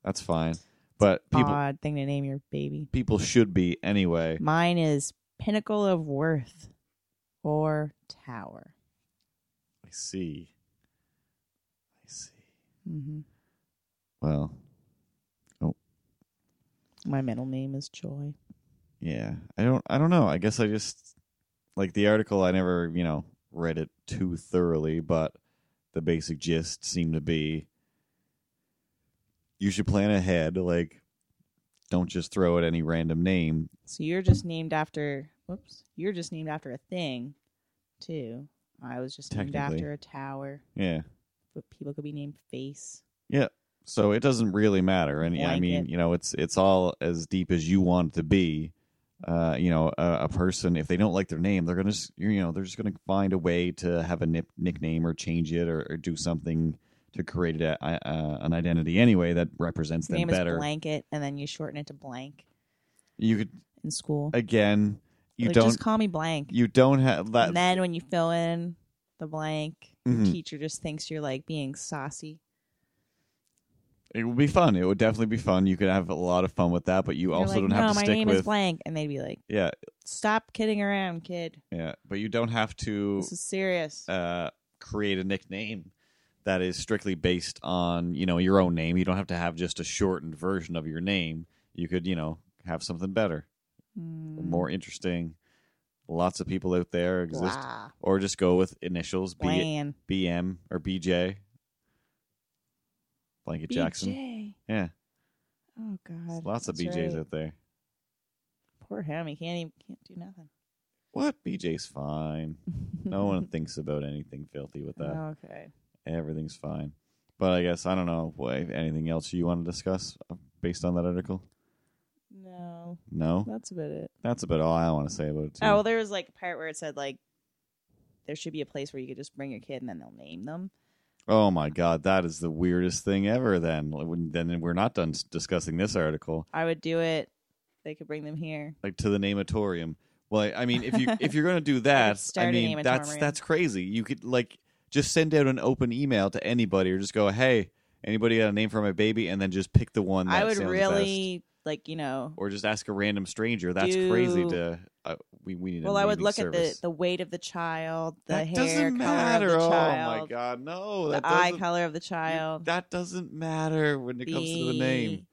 B: That's fine, but people
C: Odd thing to name your baby.
B: people should be anyway.
C: Mine is Pinnacle of Worth or Tower.
B: I see. I see.
C: hmm
B: Well, Oh.
C: My middle name is Joy.
B: yeah. I don't I don't know. I guess I just like the article I never, you know, read it too thoroughly, but the basic gist seemed to be you should plan ahead, like don't just throw at any random name.
C: So you're just named after. Whoops. You're just named after a thing, too. I was just named after a tower,
B: Yeah.
C: but people could be named Face.
B: Yeah. So it doesn't really matter. And I mean, you know, it's it's all as deep as you want it to be. Uh, you know, a, a person if they don't like their name, they're gonna, you know, they're just gonna find a way to have a nip, nickname or change it or, or do something to create a, uh, an identity anyway that represents
C: Your
B: them
C: name
B: better.
C: is Blanket, and then you shorten it to Blank
B: You could
C: in school.
B: again, you
C: like,
B: don't,
C: just call me Blank.
B: you don't have that.
C: and then when you fill in the blank,
B: Mhm.
C: the teacher just thinks you're like being saucy.
B: it would be fun. It would definitely be fun. You could have a lot of fun with that, but you
C: You're
B: also
C: like,
B: don't
C: no,
B: have to
C: my
B: stick
C: name
B: with.
C: is blank, and they'd be like,
B: Yeah,
C: Stop kidding around, kid.
B: Yeah, but you don't have to
C: This is serious.
B: uh, create a nickname that is strictly based on you know your own name. You don't have to have just a shortened version of your name. You could you know have something better,
C: Mm,
B: more interesting. Lots of people out there exist, or just go with initials B-. BM or BJ. Blanket Jackson. Yeah,
C: Oh God.
B: there's lots of BJs
C: right.
B: out there.
C: Poor him. He can't even can't do nothing.
B: What? BJ's fine. No one thinks about anything filthy with that.
C: Okay.
B: Everything's fine. But I guess I don't know. What, anything else you want to discuss uh, based on that article?
C: No,
B: No,
C: that's about it.
B: that's about all I want to say about it. Too.
C: Oh well, there was like a part where it said like there should be a place where you could just bring your kid and then they'll name them.
B: Oh my god, that is the weirdest thing ever. Then, then we're not done discussing this article.
C: I would do it. They could bring them here.
B: Like to the namatorium. Well, I, I mean, if you if you're going to do that, I mean, that's that's crazy. You could like just send out an open email to anybody, or just go, "Hey, anybody got a name for my baby?" and then just pick the one. That
C: I would
B: sounds
C: really like you know.
B: best. or just ask a random stranger. That's
C: Do-
B: crazy. To uh, we we need. a
C: Well, I would
B: naming
C: look
B: service.
C: at the the weight of the child, the
B: that
C: hair
B: doesn't
C: color
B: matter.
C: of the child, oh
B: my god, no!
C: the
B: That
C: eye
B: doesn't-
C: color of the child,
B: That doesn't matter when it comes to the name.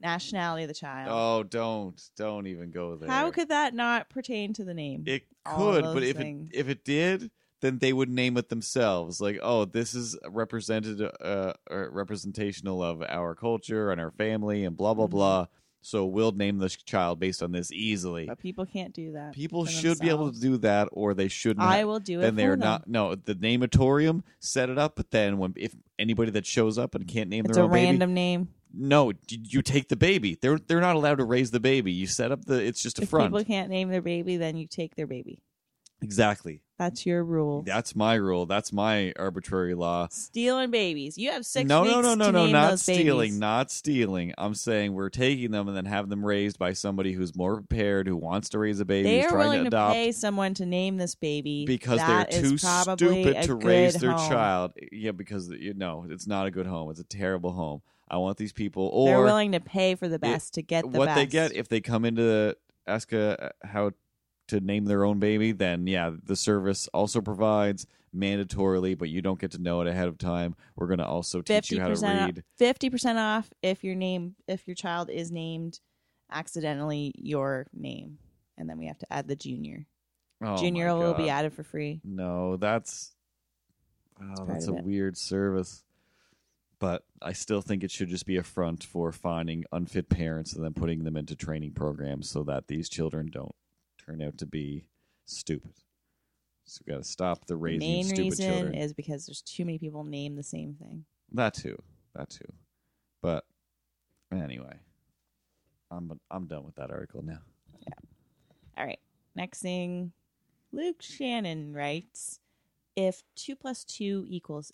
C: nationality of the child.
B: Oh, don't don't even go there.
C: How could that not pertain to the name?
B: it
C: all
B: could?
C: those
B: But if
C: things.
B: it if it did, then they would name it themselves. Like, oh, this is represented uh, or representational of our culture and our family and blah blah
C: Mhm.
B: blah. So we'll name this child based on this easily.
C: but people can't do that.
B: People should be able to do that, or they should not.
C: I will do it.
B: then they're
C: them.
B: not. No, the namatorium set it up, but then when if anybody that shows up and can't name
C: It's
B: their
C: a
B: own baby,
C: random name.
B: no, you, you take the baby. They're they're not allowed to raise the baby. You set up the. It's just a
C: If
B: front.
C: people can't name their baby, then you take their baby.
B: Exactly.
C: That's your rule.
B: That's my rule. That's my arbitrary law.
C: Stealing babies. You have six
B: no, no, no, no, no, not stealing,
C: babies.
B: not stealing. I'm saying we're taking them and then have them raised by somebody who's more prepared, who wants to raise a baby,
C: They
B: who's
C: are
B: trying
C: willing
B: to
C: to,
B: adopt.
C: pay someone to name this baby
B: because
C: That
B: they're
C: is
B: too
C: probably
B: stupid
C: a
B: to raise
C: good
B: their
C: home.
B: child. Yeah, because you know it's not a good home. It's a terrible home. I want these people, or
C: They're willing to pay for the best to get the
B: what
C: best.
B: they get if they come into the, ask a, how to name their own baby. Then yeah, the service also provides mandatorily, but you don't get to know it ahead of time. We're going to also teach you how to read.
C: fifty percent off if your name if your child is named accidentally your name, and then we have to add the junior.
B: Oh,
C: junior will be added for free.
B: No, that's oh, that's a weird service. But I still think it should just be a front for finding unfit parents and then putting them into training programs so that these children don't turn out to be stupid. So we got to stop the raising
C: main
B: of stupid
C: reason
B: children.
C: is because there's too many people name the same thing.
B: that too, that too. But anyway, I'm I'm done with that article now. Yeah.
C: All right. Next thing, Luke Shannon writes, "If two plus two equals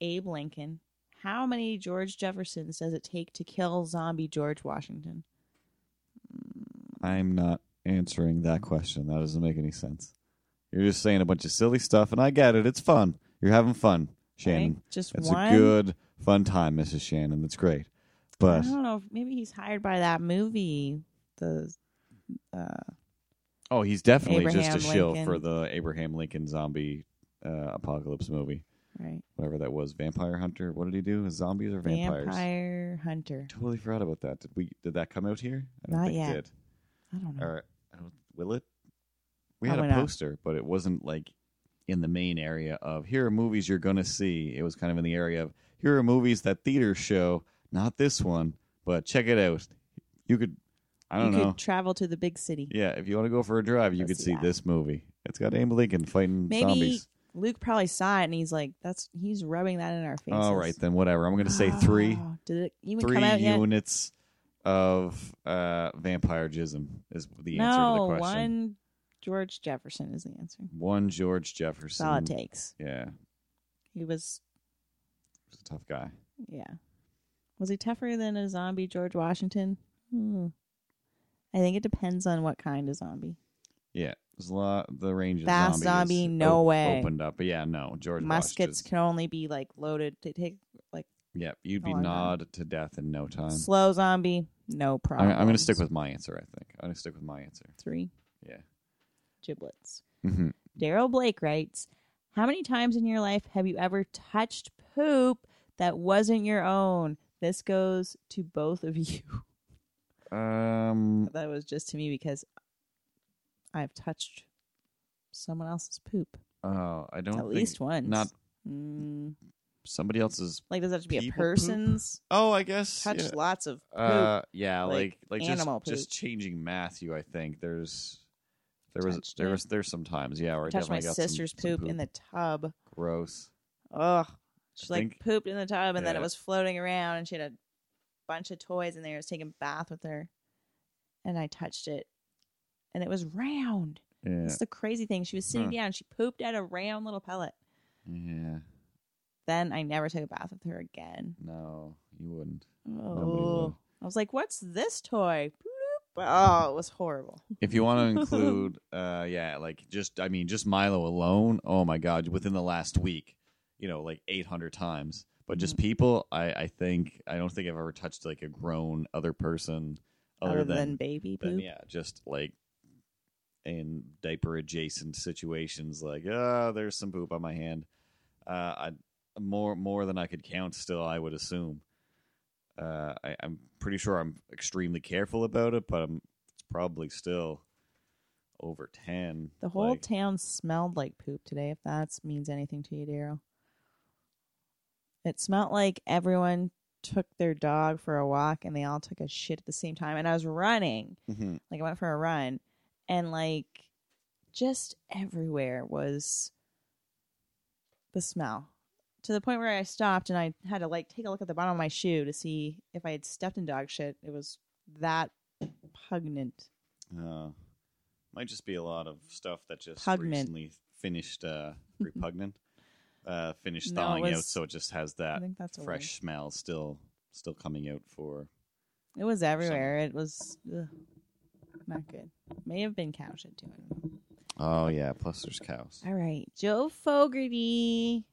C: Abe Lincoln, how many George Jeffersons does it take to kill zombie George Washington?"
B: I'm not answering that question. That doesn't make any sense. You're just saying a bunch of silly stuff, and I get it. It's fun. You're having fun, Shannon.
C: Right? Just
B: It's
C: one.
B: a good, fun time, Mrs. Shannon. That's great. But I
C: don't know. Maybe he's hired by that movie. The uh,
B: oh, he's definitely just a
C: Abraham
B: shill for the Abraham Lincoln zombie uh, apocalypse movie,
C: right
B: whatever that was. Vampire Hunter. What did he do? Zombies or vampires?
C: vampire hunter.
B: Totally forgot about that. Did we? Did that come out here? I don't
C: Not
B: think
C: yet.
B: it did.
C: I don't know.
B: I don't, will it? We had
C: Probably
B: a
C: not.
B: poster, but it wasn't like in the main area of here are movies you're going to see. It was kind of in the area of here are movies that theaters show. Not this one, but check it out. You could, I don't know
C: you
B: know.
C: could travel to the big city.
B: yeah, if you want to go for a drive, you
C: Go
B: could
C: see
B: see
C: that.
B: this movie. It's got Abe Lincoln fighting
C: Maybe
B: zombies.
C: Luke probably saw it and he's like, "That's he's rubbing that in our faces."
B: All right, then whatever. I'm going to say ah, three,
C: Oh, Did it even
B: three
C: come out yet?
B: units of uh, vampire jism is the answer to
C: no,
B: the question.
C: one George Jefferson is the answer.
B: One George
C: That's
B: Jefferson.
C: all it takes.
B: Yeah,
C: He was,
B: he's a tough guy.
C: yeah. Was he tougher than a zombie George Washington? Hmm. I think it depends on what kind of zombie.
B: Yeah, there's a lot. The range of
C: Fast zombie, no way.
B: opened up. But yeah, no George
C: Muskets can only be like loaded to take like
B: Yep, you'd be
C: time.
B: gnawed to death in no time.
C: slow zombie. No
B: I'm,
C: problem.
B: I'm going to stick with my answer. I think I'm going to stick with my answer.
C: three.
B: Yeah.
C: Giblets.
B: hmm
C: Daryl Blake writes, How many times in your life have you ever touched poop that wasn't your own? This goes to both of you.
B: Um.
C: that was just to me because I've touched someone else's poop
B: Oh, I don't
C: at
B: think
C: least once.
B: not
C: Mm,
B: somebody else's.
C: like, does that have to be a
B: People poop?
C: person's?
B: Oh, I guess.
C: Touched
B: yeah.
C: lots of poop.
B: Uh, yeah,
C: like
B: like like,
C: animal
B: just just
C: poop.
B: changing Matthew. I think there's there was
C: Touched
B: there was there's some times yeah where I
C: I touched my
B: definitely got some-
C: sister's
B: some
C: poop, in the tub.
B: gross.
C: Ugh. She
B: I
C: like
B: think-
C: pooped in the tub and then it
B: Yeah.
C: was floating around and she had a bunch of toys in there. I was taking a bath with her and I touched it and it was round.
B: Yeah,
C: That's the crazy thing. She was sitting
B: Huh.
C: down. She pooped out a round little pellet.
B: yeah.
C: Then I never took a bath with her again.
B: No, you wouldn't.
C: Oh. I was like, what's this toy? Oh, it was horrible.
B: If you want to include, uh, yeah, like just I mean, just Milo alone. Oh my God, within the last week, you know, like eight hundred times. But
C: Mm-hmm.
B: just people, I I think I don't think I've ever touched like a grown other person other,
C: Other than, baby
B: than
C: poop.
B: yeah, just like in diaper adjacent situations, like ah, there's some poop on my hand. Uh, I more more than I could count. Still, I would assume. Uh, I, I'm pretty sure I'm extremely careful about it, but I'm it's probably still over ten.
C: The whole
B: like,
C: town smelled like poop today, if that means anything to you, Daryl. It smelled like everyone took their dog for a walk and they all took a shit at the same time. And I was running,
B: Mhm.
C: like I went for a run, and like just everywhere was the smell to the point where I stopped and I had to like take a look at the bottom of my shoe to see if I had stepped in dog shit. It was that pungent.
B: Uh, might just be a lot of stuff that just
C: Pugment.
B: recently finished uh, repugnant, uh, finished
C: No, it
B: thawing out,
C: was-
B: so it just has
C: I
B: that
C: think that's a
B: fresh smell still still coming out for.
C: It was everywhere. It was ugh, not good. May have been cow shit too. I don't know.
B: Oh yeah, plus there's cows.
C: All right, Joe Fogarty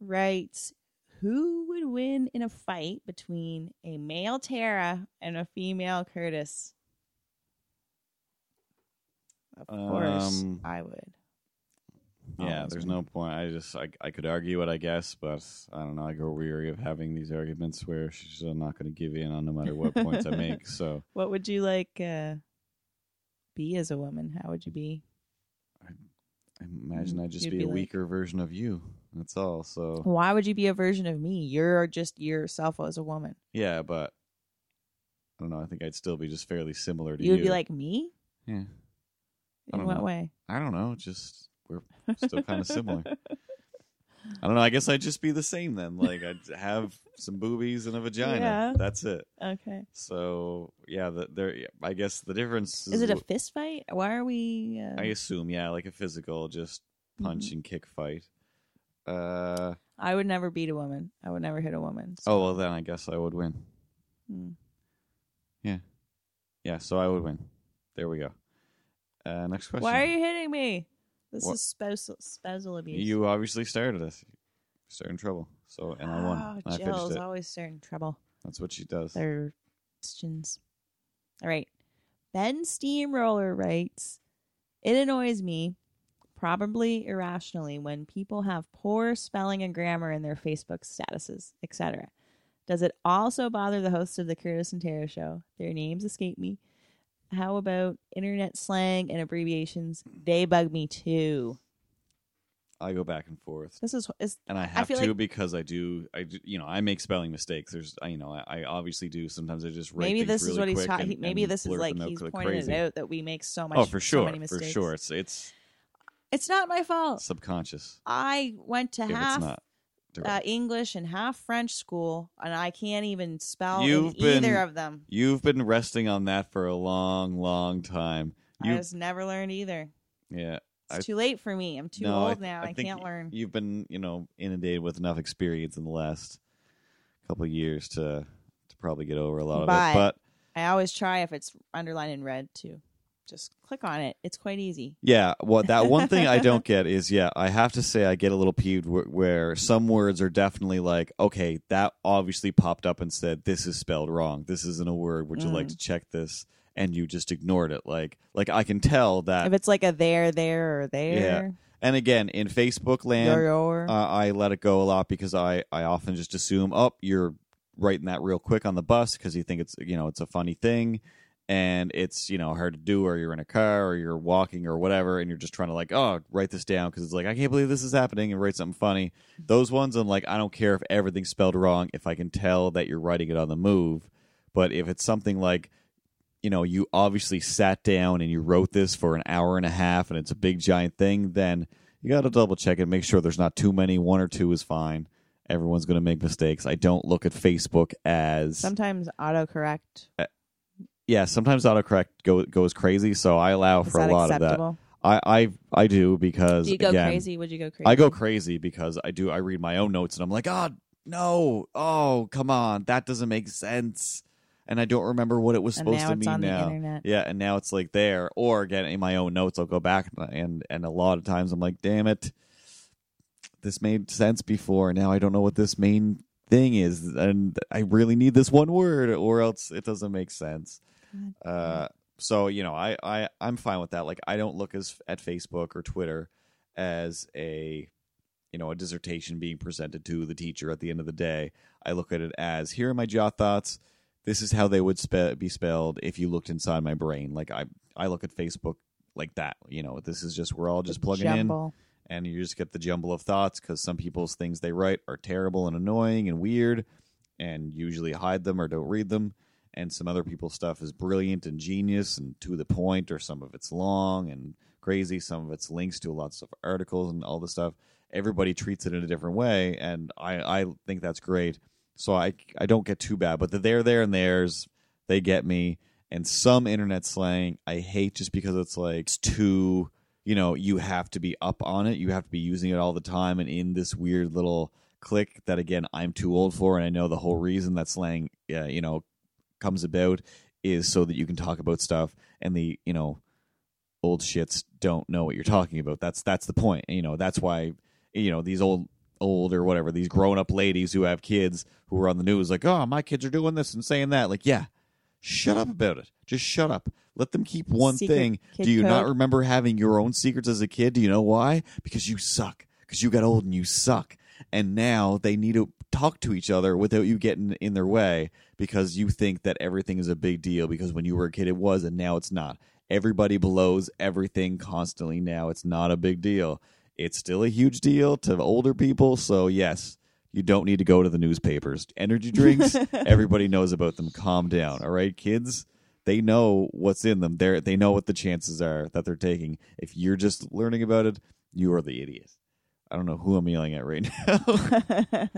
C: writes, "Who would win in a fight between a male Tara and a female Curtis?" Of course,
B: Um,
C: I would.
B: Yeah,
C: Always
B: there's
C: win.
B: no point. I just I, I could argue it, I guess, but I don't know. I grow weary of having these arguments where she's uh, not going to give in on no matter what points I make. So
C: What would you like uh, be as a woman? How would you be?
B: I imagine I'd just be,
C: be
B: a
C: like-
B: weaker version of you. That's all. So
C: Why would you be a version of me? You're just yourself as a woman.
B: yeah, but I don't know. I think I'd still be just fairly similar to
C: You
B: you.
C: would be like me.
B: yeah. I
C: In what
B: know.
C: way?
B: I don't know. Just we're still kind of similar. I don't know. I guess I'd just be the same then. Like I'd have some boobies and a vagina.
C: Yeah.
B: That's it.
C: Okay.
B: So yeah, the, there. I guess the difference is,
C: Is it a fist fight? Why are we? Uh,
B: I assume yeah, like a physical, just punch
C: Mm-hmm.
B: and kick fight. Uh
C: I would never beat a woman. I would never hit a woman. so-
B: oh well, then I guess I would win.
C: Hmm.
B: Yeah, so I would win. There we go. Uh, next question.
C: Why are you hitting me? This
B: What?
C: is spousal, spousal abuse.
B: You obviously started us. Started in trouble. So and I won.
C: Oh,
B: I finished
C: Jill's
B: it.
C: always starting trouble.
B: That's what she does.
C: Their questions. All right. Ben Steamroller writes, It annoys me, probably irrationally, when people have poor spelling and grammar in their Facebook statuses, etc. Does it also bother the hosts of the Curtis and Tara show? Their names escape me. How about internet slang and abbreviations? They bug me too.
B: I go back and forth.
C: This is is
B: and I have
C: feel
B: to
C: like-
B: because I do. I do, you know I make spelling mistakes. There's I, you know I, I obviously do. Sometimes I just write
C: maybe this is what he's talking. Maybe this is like he's
B: crazy.
C: it out that we make so oh, much.
B: Oh, for
C: so
B: sure,
C: many
B: for sure. It's it's
C: It's not my fault.
B: subconscious.
C: I went to
B: if
C: half
B: it's not. direct.
C: uh, English and half French school, and I can't even spell
B: You've
C: in either of them.
B: You've been resting on that for a long, long time.
C: I
B: You
C: just never learned either.
B: yeah.
C: It's
B: I-
C: too late for me. I'm too
B: No,
C: old now. I,
B: think
C: can't learn.
B: You've been, you know, inundated with enough experience in the last couple of years to to probably get over a lot of
C: But-
B: it. But
C: I always try if it's underlined in red too. Just click on it. It's quite easy.
B: yeah, well, that one thing I don't get is, yeah, I have to say I get a little peeved where, where some words are definitely like, okay, that obviously popped up and said this is spelled wrong. This isn't a word. Would you like
C: Mm.
B: to check this? and you just ignored it. Like like I can tell that.
C: if it's like a there, there, or there, Yeah.
B: and again, in Facebook land, uh, I let it go a lot because I I often just assume, oh, you're writing that real quick on the bus because you think it's you know it's a funny thing, and it's you know hard to do, or you're in a car, or you're walking, or whatever, and you're just trying to like, oh, write this down because it's like I can't believe this is happening, and write something funny. Those ones, I'm like, I don't care if everything's spelled wrong, if I can tell that you're writing it on the move. But if it's something like you know, you obviously sat down and you wrote this for an hour and a half and it's a big giant thing, then you got to double check it, make sure there's not too many. One or two is fine. Everyone's going to make mistakes. I don't look at Facebook as
C: Sometimes autocorrect
B: yeah. Sometimes autocorrect go, goes crazy, so I allow
C: is
B: for a lot
C: acceptable?
B: of that. I I I do because
C: Do you go
B: again,
C: crazy? Would you go crazy?
B: I go crazy because I do. I read my own notes and I'm like, oh no, oh come on, that doesn't make sense, and I don't remember what it was
C: and
B: supposed
C: now
B: to
C: it's
B: mean
C: on
B: now.
C: the internet.
B: Yeah, and now it's like there. Or again, in my own notes, I'll go back and and a lot of times I'm like, damn it, this made sense before. Now I don't know what this main thing is, and I really need this one word, or else it doesn't make sense. Uh, so you know, I I I'm fine with that. Like I don't look as at Facebook or Twitter as a you know a dissertation being presented to the teacher at the end of the day. I look at it as here are my jot thoughts. This is how they would spe- be spelled if you looked inside my brain. Like I I look at Facebook like that. You know, this is just we're all just plugging in and you just get the jumble of thoughts because some people's things they write are terrible and annoying and weird and usually hide them or don't read them and some other people's stuff is brilliant and genius and to the point or some of it's long and crazy some of it's links to lots of articles and all this stuff. Everybody treats it in a different way and i i think that's great. So i i don't get too bad but the there there and theirs they get me. And some internet slang i hate just because it's like it's too you know you have to be up on it. You have to be using it all the time and in this weird little click that again i'm too old for and i know the whole reason that slang uh, you know comes about is so that you can talk about stuff and the you know old shits don't know what you're talking about. That's that's the point you know that's why you know these old old or whatever these grown up ladies who have kids who are on the news like oh my kids are doing this and saying that. Like yeah shut up about it. Just shut up. Let them keep one
C: Secret
B: thing. do you not remember having your own secrets as a kid? Do you know why? Because you suck. Because you got old and you suck and now they need to talk to each other without you getting in their way because you think that everything is a big deal because when you were a kid it was and now it's not. Everybody blows everything constantly. Now it's not a big deal. It's still a huge deal to older people so yes you don't need to go to the newspapers. Energy drinks everybody knows about them. Calm down all right kids? They know what's in them. They they know what the chances are that they're taking. If you're just learning about it you are the idiot I don't know who I'm yelling at right now.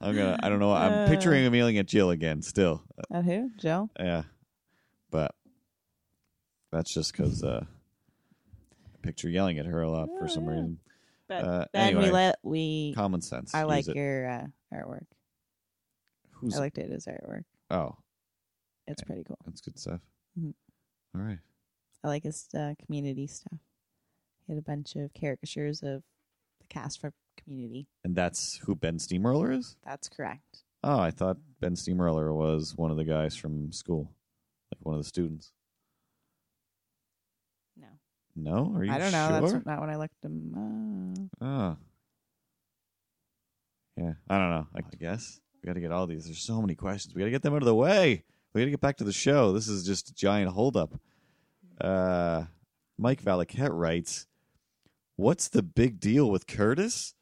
B: I'm gonna. I don't know. I'm picturing him yelling at Jill again. Still,
C: At who? Jill.
B: yeah. But that's just because uh, I picture yelling at her a lot for some
C: yeah.
B: reason.
C: But
B: Uh,
C: then
B: anyway.
C: we let we.
B: Common sense.
C: I
B: Use
C: like
B: it.
C: your uh, artwork.
B: Who's?
C: I liked it as artwork.
B: oh,
C: It's pretty cool.
B: that's good stuff.
C: Mhm.
B: All right.
C: I like his uh, community stuff. He had a bunch of caricatures of the cast for Community.
B: And that's who Ben Steamroller is.
C: That's correct.
B: Oh, I thought Ben Steamroller was one of the guys from school, like one of the students.
C: No,
B: No, are you
C: I don't know.
B: Sure?
C: That's not when I looked him. Uh,
B: Oh. Yeah, I don't know. I guess we got to get all these. There's so many questions. We got to get them out of the way. We got to get back to the show. This is just a giant holdup. Uh, Mike Valaket writes, "What's the big deal with Curtis?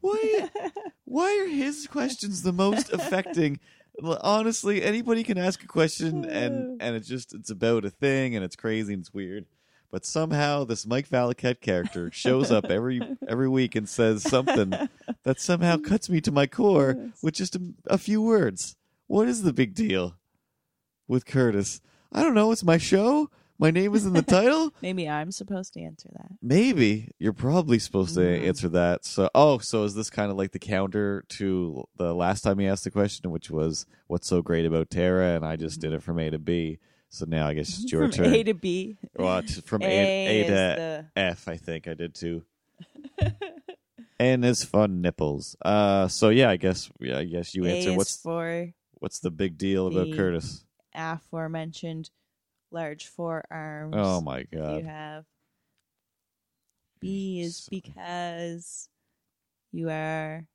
B: Why? why are his questions the most affecting?" Honestly, anybody can ask a question, and and it's just it's about a thing, and it's crazy and it's weird. But somehow this Mike Valaket character shows up every every week and says something that somehow cuts me to my core with just a, a few words. What is the big deal with Curtis? I don't know. It's my show. My name is in the title.
C: maybe I'm supposed to answer that.
B: Maybe you're probably supposed to
C: Mhm.
B: answer that. So, oh, so is this kind of like the counter to the last time he asked the question, which was "What's so great about Tara?" And I just did it from A to B. So now I guess it's your
C: From
B: turn.
C: A to B.
B: well, from A,
C: A
B: A
C: is
B: to
C: the
B: F, I think I did too. and his fun nipples. Uh, so yeah, I guess yeah, I guess you
C: A
B: answer.
C: is
B: What's
C: for
B: what's the big deal about
C: the-
B: Curtis?
C: aforementioned large forearms.
B: Oh my god.
C: you have. B is
B: So-
C: because you are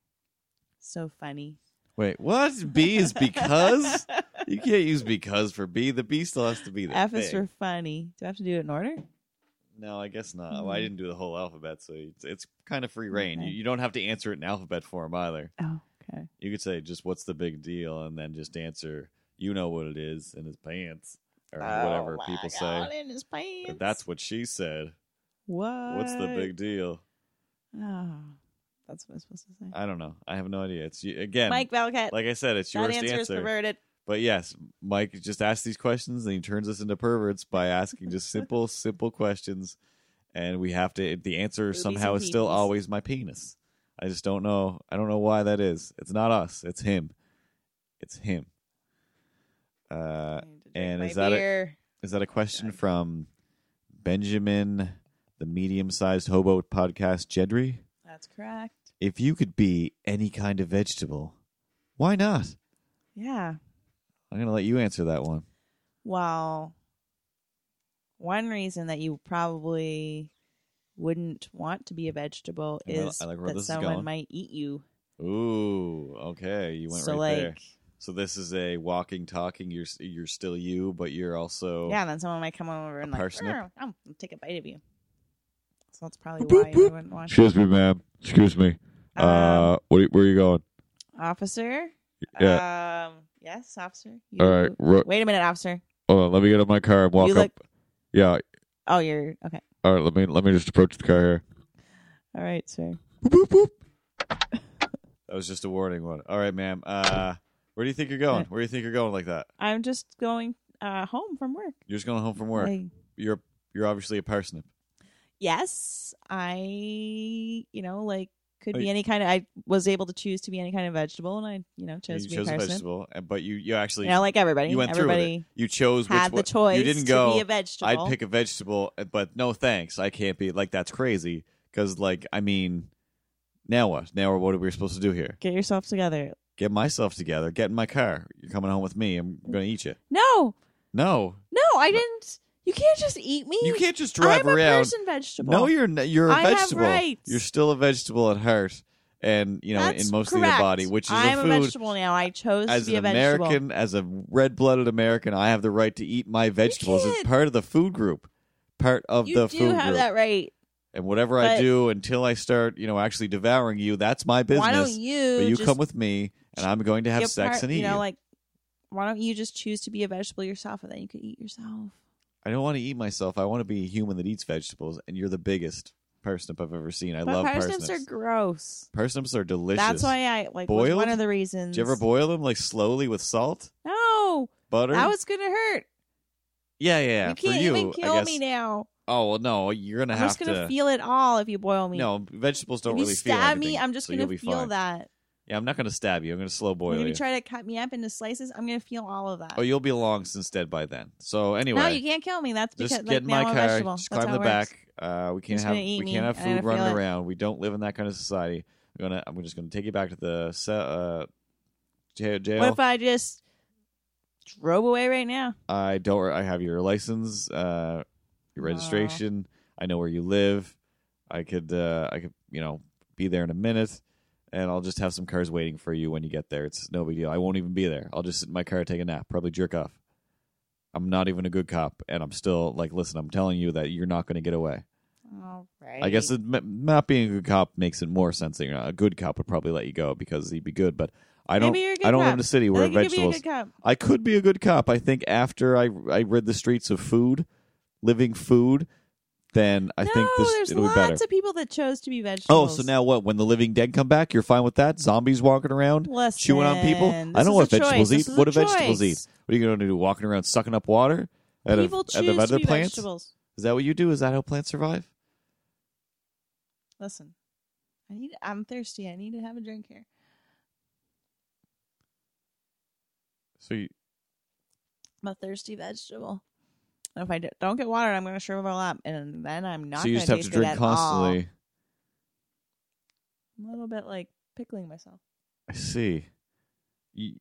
C: so funny.
B: Wait, what? B is because you can't use because for B. The B still has to be there.
C: F is for funny. Do I have to do it in order?
B: No, I guess not. Well, I
C: Mhm.
B: didn't do the whole alphabet, so it's, it's kind of free reign.
C: Okay.
B: You, you don't have to answer it in alphabet form either.
C: Oh, okay.
B: You could say just what's the big deal, and then just answer you know what it is in his pants or whatever
C: Oh my
B: people
C: God,
B: say.
C: In his pants.
B: That's what she said.
C: what.
B: What's the big deal?
C: Oh, that's what I'm supposed to say.
B: I don't know. I have no idea. It's again,
C: Mike Valcat.
B: like I said, it's
C: your
B: yours
C: answer,
B: to
C: is perverted.
B: But yes, Mike just asks these questions and he turns us into perverts by asking just simple, simple questions. And we have to, the answer
C: Boobies
B: somehow is still always my penis. I just don't know. I don't know why that is. It's not us. It's him. It's him. Uh,
C: I need to drink
B: and is that a- is that a question from Benjamin, the medium-sized hobo podcast, Jedry?
C: That's correct.
B: If you could be any kind of vegetable, why not?
C: Yeah.
B: I'm gonna let you answer that one.
C: Well, one reason that you probably wouldn't want to be a vegetable is
B: I like
C: that someone might eat you.
B: Ooh, okay, you went
C: so
B: right
C: like,
B: there. So this is a walking, talking. You're you're still you, but you're also
C: yeah, and then someone might come over and like, "Oh, I'll take a bite of you. So that's probably
B: Boop,
C: why
B: boop.
C: you wouldn't want.
B: Excuse me, ma'am. Excuse me.
C: Um,
B: uh, where, where are you going?
C: officer.
B: Yeah.
C: Um. Yes, officer. You,
B: All right. Ro-
C: Wait a minute, officer.
B: hold on. Let me get in my car and walk
C: You
B: up.
C: look-
B: Yeah.
C: Oh, you're okay.
B: All right. Let me let me just approach the car here.
C: All right, sir.
B: Boop, boop, boop. That was just a warning one. All right, ma'am. Uh, where do you think you're going? Where do you think you're going like that?
C: I'm just going uh home from work.
B: You're just going home from work.
C: Like,
B: You're you're obviously a parsnip.
C: yes, I you know like could
B: Oh,
C: be any kind of. I was able to choose to be any kind of vegetable, and I you know chose
B: you
C: to be
B: chose
C: a
B: a
C: parsnip.
B: vegetable, but you you actually
C: You know, like everybody.
B: you went through with it.
C: everybody
B: you chose which
C: had the
B: one-
C: choice
B: You didn't
C: to
B: go.
C: be a vegetable.
B: I'd pick a vegetable, but no thanks. I can't be like that's crazy. Because like I mean, now what? Now what are we supposed to do here?
C: Get yourself together.
B: Get myself together. Get in my car. You're coming home with me. I'm gonna eat you.
C: No,
B: No,
C: no, I didn't. You can't just eat me.
B: you can't just drive
C: I'm a
B: around.
C: person vegetable.
B: No, you're n- you're a
C: I have
B: vegetable.
C: rights.
B: You're still a vegetable at heart, and you know
C: That's
B: in most
C: correct.
B: of your body, which is
C: I'm
B: a
C: a, vegetable now. I chose
B: as
C: to be
B: an
C: a vegetable.
B: American, as a red-blooded American, I have the right to eat my vegetables. It's part of the food group. Part of
C: you
B: the
C: do
B: food
C: have
B: group.
C: that right.
B: and whatever I do until I start, you know, actually devouring you, that's my business.
C: Why don't you?
B: but you come with me, and I'm going to have sex
C: part-
B: and eat
C: you know,
B: you.
C: like why don't you just choose to be a vegetable yourself, and then you could eat yourself.
B: I don't want to eat myself. I want to be a human that eats vegetables, and you're the biggest parsnip I've ever seen. I
C: but
B: love
C: parsnips,
B: parsnips.
C: are gross.
B: parsnips are delicious.
C: That's why I like
B: Boiled?
C: one of the reasons.
B: Did you ever boil them like slowly with salt,
C: No,
B: butter?
C: that was gonna hurt.
B: yeah, yeah. yeah.
C: you
B: For
C: can't
B: you,
C: even kill me now.
B: Oh well, no, you're gonna
C: I'm
B: have
C: just gonna
B: to.
C: feel it all if you boil me.
B: No, vegetables don't
C: if you
B: really feel
C: stab
B: anything,
C: me, I'm just
B: so
C: gonna feel
B: fine.
C: that.
B: Yeah, I'm not gonna stab you. I'm gonna slow boil
C: if
B: you.
C: you try to cut me up into slices, I'm gonna feel all of that.
B: oh, you'll be long since dead by then. So anyway,
C: no, you can't kill me. That's because
B: just
C: like,
B: get in
C: now
B: my
C: I'm a
B: car,
C: vegetable.
B: just
C: That's
B: climb
C: how
B: the
C: it works.
B: back. Uh, we can't have
C: gonna eat
B: we
C: me,
B: can't have
C: and
B: food
C: feel
B: running
C: it.
B: around. We don't live in that kind of society. I'm gonna I'm just gonna take you back to the ce- uh, jail.
C: What if I just drove away right now?
B: I don't. I have your license, uh, your registration. I know where you live. I could, uh, I could, you know, be there in a minute, and I'll just have some cars waiting for you when you get there. It's no big deal. I won't even be there. I'll just sit in my car, take a nap, probably jerk off. I'm not even a good cop, and I'm still like, listen, I'm telling you that you're not going to get away.
C: All right.
B: I guess it, m- not being a good cop makes it more sense that you're not. A good cop would probably let you go because he'd be good, but I don't.
C: Maybe you're a good
B: I don't live in a city where
C: think could be a
B: vegetables.
C: good cop.
B: I could be a good cop. I think after I I rid the streets of food, living food, then I
C: no,
B: think this
C: there's
B: it'll
C: lots
B: be better.
C: of people that chose to be vegetables.
B: Oh, so now what? When the living dead come back, you're fine with that? Zombies walking around,
C: Listen,
B: chewing on people? I don't know what vegetables
C: choice.
B: eat. What do vegetables
C: choice.
B: eat? What are you going to do? Walking around sucking up water of,
C: People
B: out
C: choose
B: of other
C: to be
B: plants?
C: vegetables.
B: Is that what you do? Is that how plants survive?
C: Listen, I need. I'm thirsty. I need to have a drink here.
B: So you,
C: I'm a thirsty vegetable. If I don't get water, I'm going to shrivel up, and then I'm not.
B: so you
C: gonna get away.
B: So you just have to drink
C: at all.
B: constantly.
C: I'm a little bit like pickling myself.
B: I see. You,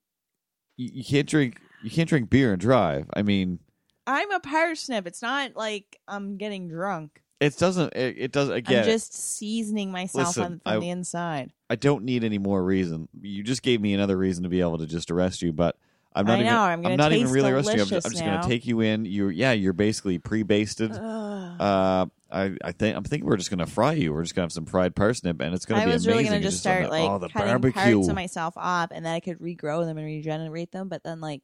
B: you you can't drink you can't drink beer and drive. I mean,
C: I'm a parsnip. It's not like I'm getting drunk.
B: It doesn't. It, it doesn't. Again,
C: I'm just seasoning myself
B: Listen,
C: on, from
B: I-
C: the inside.
B: I don't need any more reason. You just gave me another reason to be able to just arrest you, but I'm not
C: I
B: even.
C: I'm gonna
B: not even really arresting you. I'm just, I'm just going to take you in. You, yeah, you're basically pre-basted. Uh, I, I think I'm thinking we're just going to fry you. We're just going to have some fried parsnip, and it's going to be amazing.
C: I was really gonna just start
B: the-
C: like
B: oh, the
C: cutting
B: barbecue.
C: parts of myself off, and then I could regrow them and regenerate them. But then, like,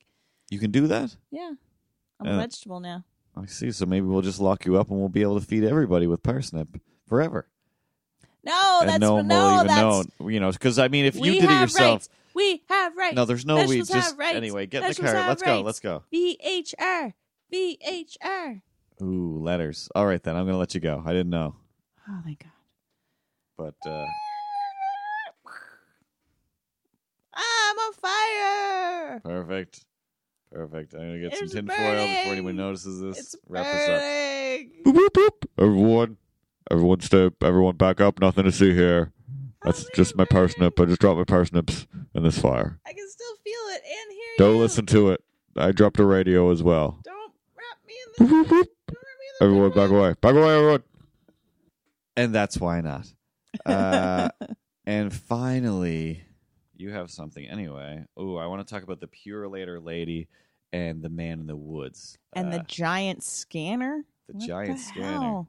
B: you can do that.
C: yeah, I'm
B: Uh,
C: a vegetable now.
B: I see. So maybe we'll just lock you up, and we'll be able to feed everybody with parsnip forever.
C: No,
B: and
C: that's
B: no one
C: no,
B: will even
C: that's
B: know. You know, because I mean, if
C: we
B: you did it
C: have
B: yourself,
C: rights. We have rights.
B: no, there's no. We just
C: have rights.
B: anyway. Get in the
C: Vegetables
B: car.
C: have
B: Let's go.
C: rights.
B: Let's go.
C: VHR, VHR.
B: Ooh, letters. All right, then I'm going to let you go. I didn't know,
C: Oh my god.
B: but uh,
C: I'm on fire.
B: perfect, perfect. I'm going to get
C: It's
B: some tinfoil before
C: burning.
B: anyone notices this.
C: It's
B: Wrap this up.
C: burning.
B: Boop, boop, boop. Everyone, everyone, step. Everyone, back up. Nothing to see here. That's just my
C: burning.
B: parsnip. I just dropped my parsnips in this fire.
C: I can still feel it and hear you.
B: Don't listen to it. I dropped a radio as well.
C: Don't wrap me in the. Don't wrap me in the
B: Everyone, back away. Back away, everyone. And that's why not. Uh, and finally, you have something anyway. Oh, I want to talk about the Purolator lady and the man in the woods.
C: and the
B: Uh,
C: giant scanner.
B: the
C: What
B: giant
C: the
B: scanner.
C: hell?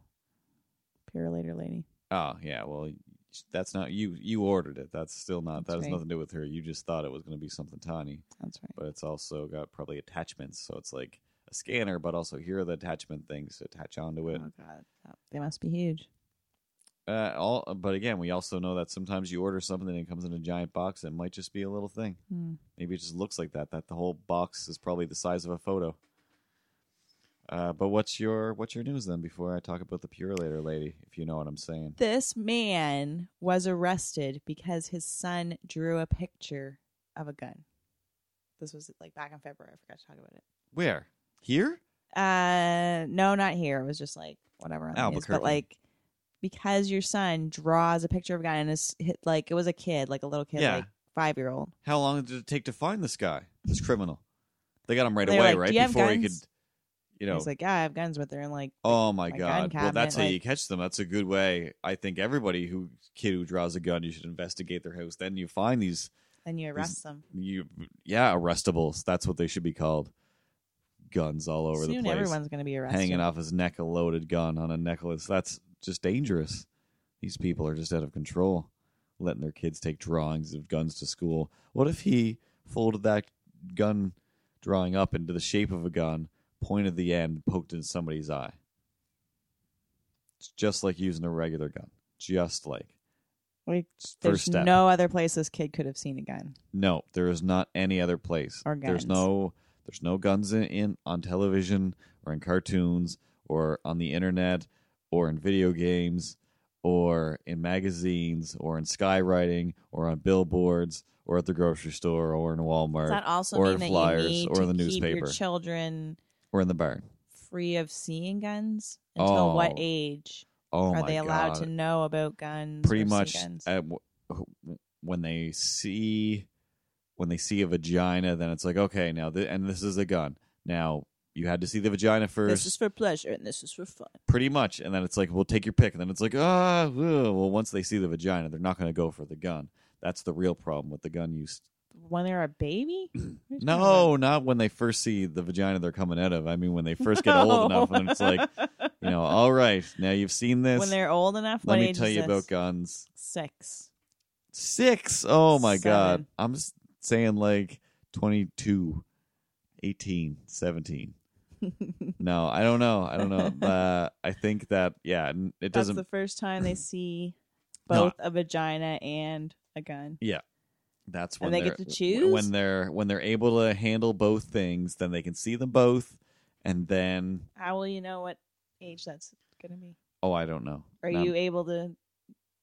C: Purolator lady.
B: Oh yeah, well, that's not you. You ordered it. That's still not.
C: That's
B: that has
C: right.
B: nothing to do with her. You just thought it was going to be something tiny,
C: That's right.
B: but it's also got probably attachments. So it's like a scanner, but also here are the attachment things to attach onto it.
C: Oh god, they must be huge.
B: Uh, all, but again, we also know that sometimes you order something and it comes in a giant box. It might just be a little thing.
C: Hmm.
B: Maybe it just looks like that. That the whole box is probably the size of a photo. Uh, but what's your what's your news then? Before I talk about the Purolator lady, if you know what I'm saying.
C: This man was arrested because his son drew a picture of a gun. This was like back in February. I forgot to talk about it.
B: Where here?
C: Uh, no, not here. It was just like whatever. On the news. But like, because your son draws a picture of a gun and is hit like it was a kid, like a little kid,
B: Yeah.
C: like five year old.
B: How long did it take to find this guy, this criminal? They got him right
C: They
B: away,
C: like,
B: right
C: "Do you have
B: before he could,
C: guns?"
B: You know.
C: He's like, yeah, I have guns, but they're in like,
B: oh my
C: my
B: god! well, that's how you catch them. That's a good way. I think everybody who kid who draws a gun, you should investigate their house. Then you find these
C: Then you arrest them.
B: you yeah arrestables. That's what they should be called. Guns all over
C: Soon
B: the place,
C: everyone's going to be arrested.
B: hanging off his neck, a loaded gun on a necklace. That's just dangerous. These people are just out of control, letting their kids take drawings of guns to school. What if he folded that gun drawing up into the shape of a gun, pointed the end, poked in somebody's eye? It's just like using a regular gun. Just like. First
C: there's
B: step.
C: no other place this kid could have seen a gun.
B: No, there is not any other place.
C: Or
B: There's no there's no guns in, in on television or in cartoons or on the internet or in video games or in magazines or in skywriting or on billboards or at the grocery store or in Walmart
C: Does that also
B: or
C: mean
B: in
C: that
B: flyers
C: you need
B: or
C: to
B: in the
C: keep
B: newspaper
C: your children
B: in the barn.
C: free of seeing guns until what
B: Oh,
C: age
B: Oh
C: are
B: my
C: they allowed
B: God.
C: to know about guns?
B: pretty
C: or see
B: much
C: guns?
B: at, w- when they see when they see a vagina then it's like okay now th- and this is a gun now you had to see the vagina first
C: this is for pleasure and this is for fun.
B: pretty much and then it's like well take your pick and then it's like ah ugh. well once they see the vagina they're not going to go for the gun that's the real problem with the gun use
C: When they're a baby? What are you talking
B: no not when they first see the vagina they're coming out of i mean when they first get old enough and it's like you know all right now you've seen this
C: when they're old enough.
B: let me tell you about guns
C: six.
B: Six. Oh my god. I'm s- saying like 22, 18, 17. no, I don't know. I don't know. uh, I think that yeah, it
C: That's
B: doesn't.
C: the first time they see
B: No.
C: both a vagina and a gun.
B: That's when
C: and they get to choose?
B: when they're when they're able to handle both things. Then they can see them both, and then
C: How will you know what age that's going to be?
B: oh, I don't know.
C: Are
B: Not-
C: you able to,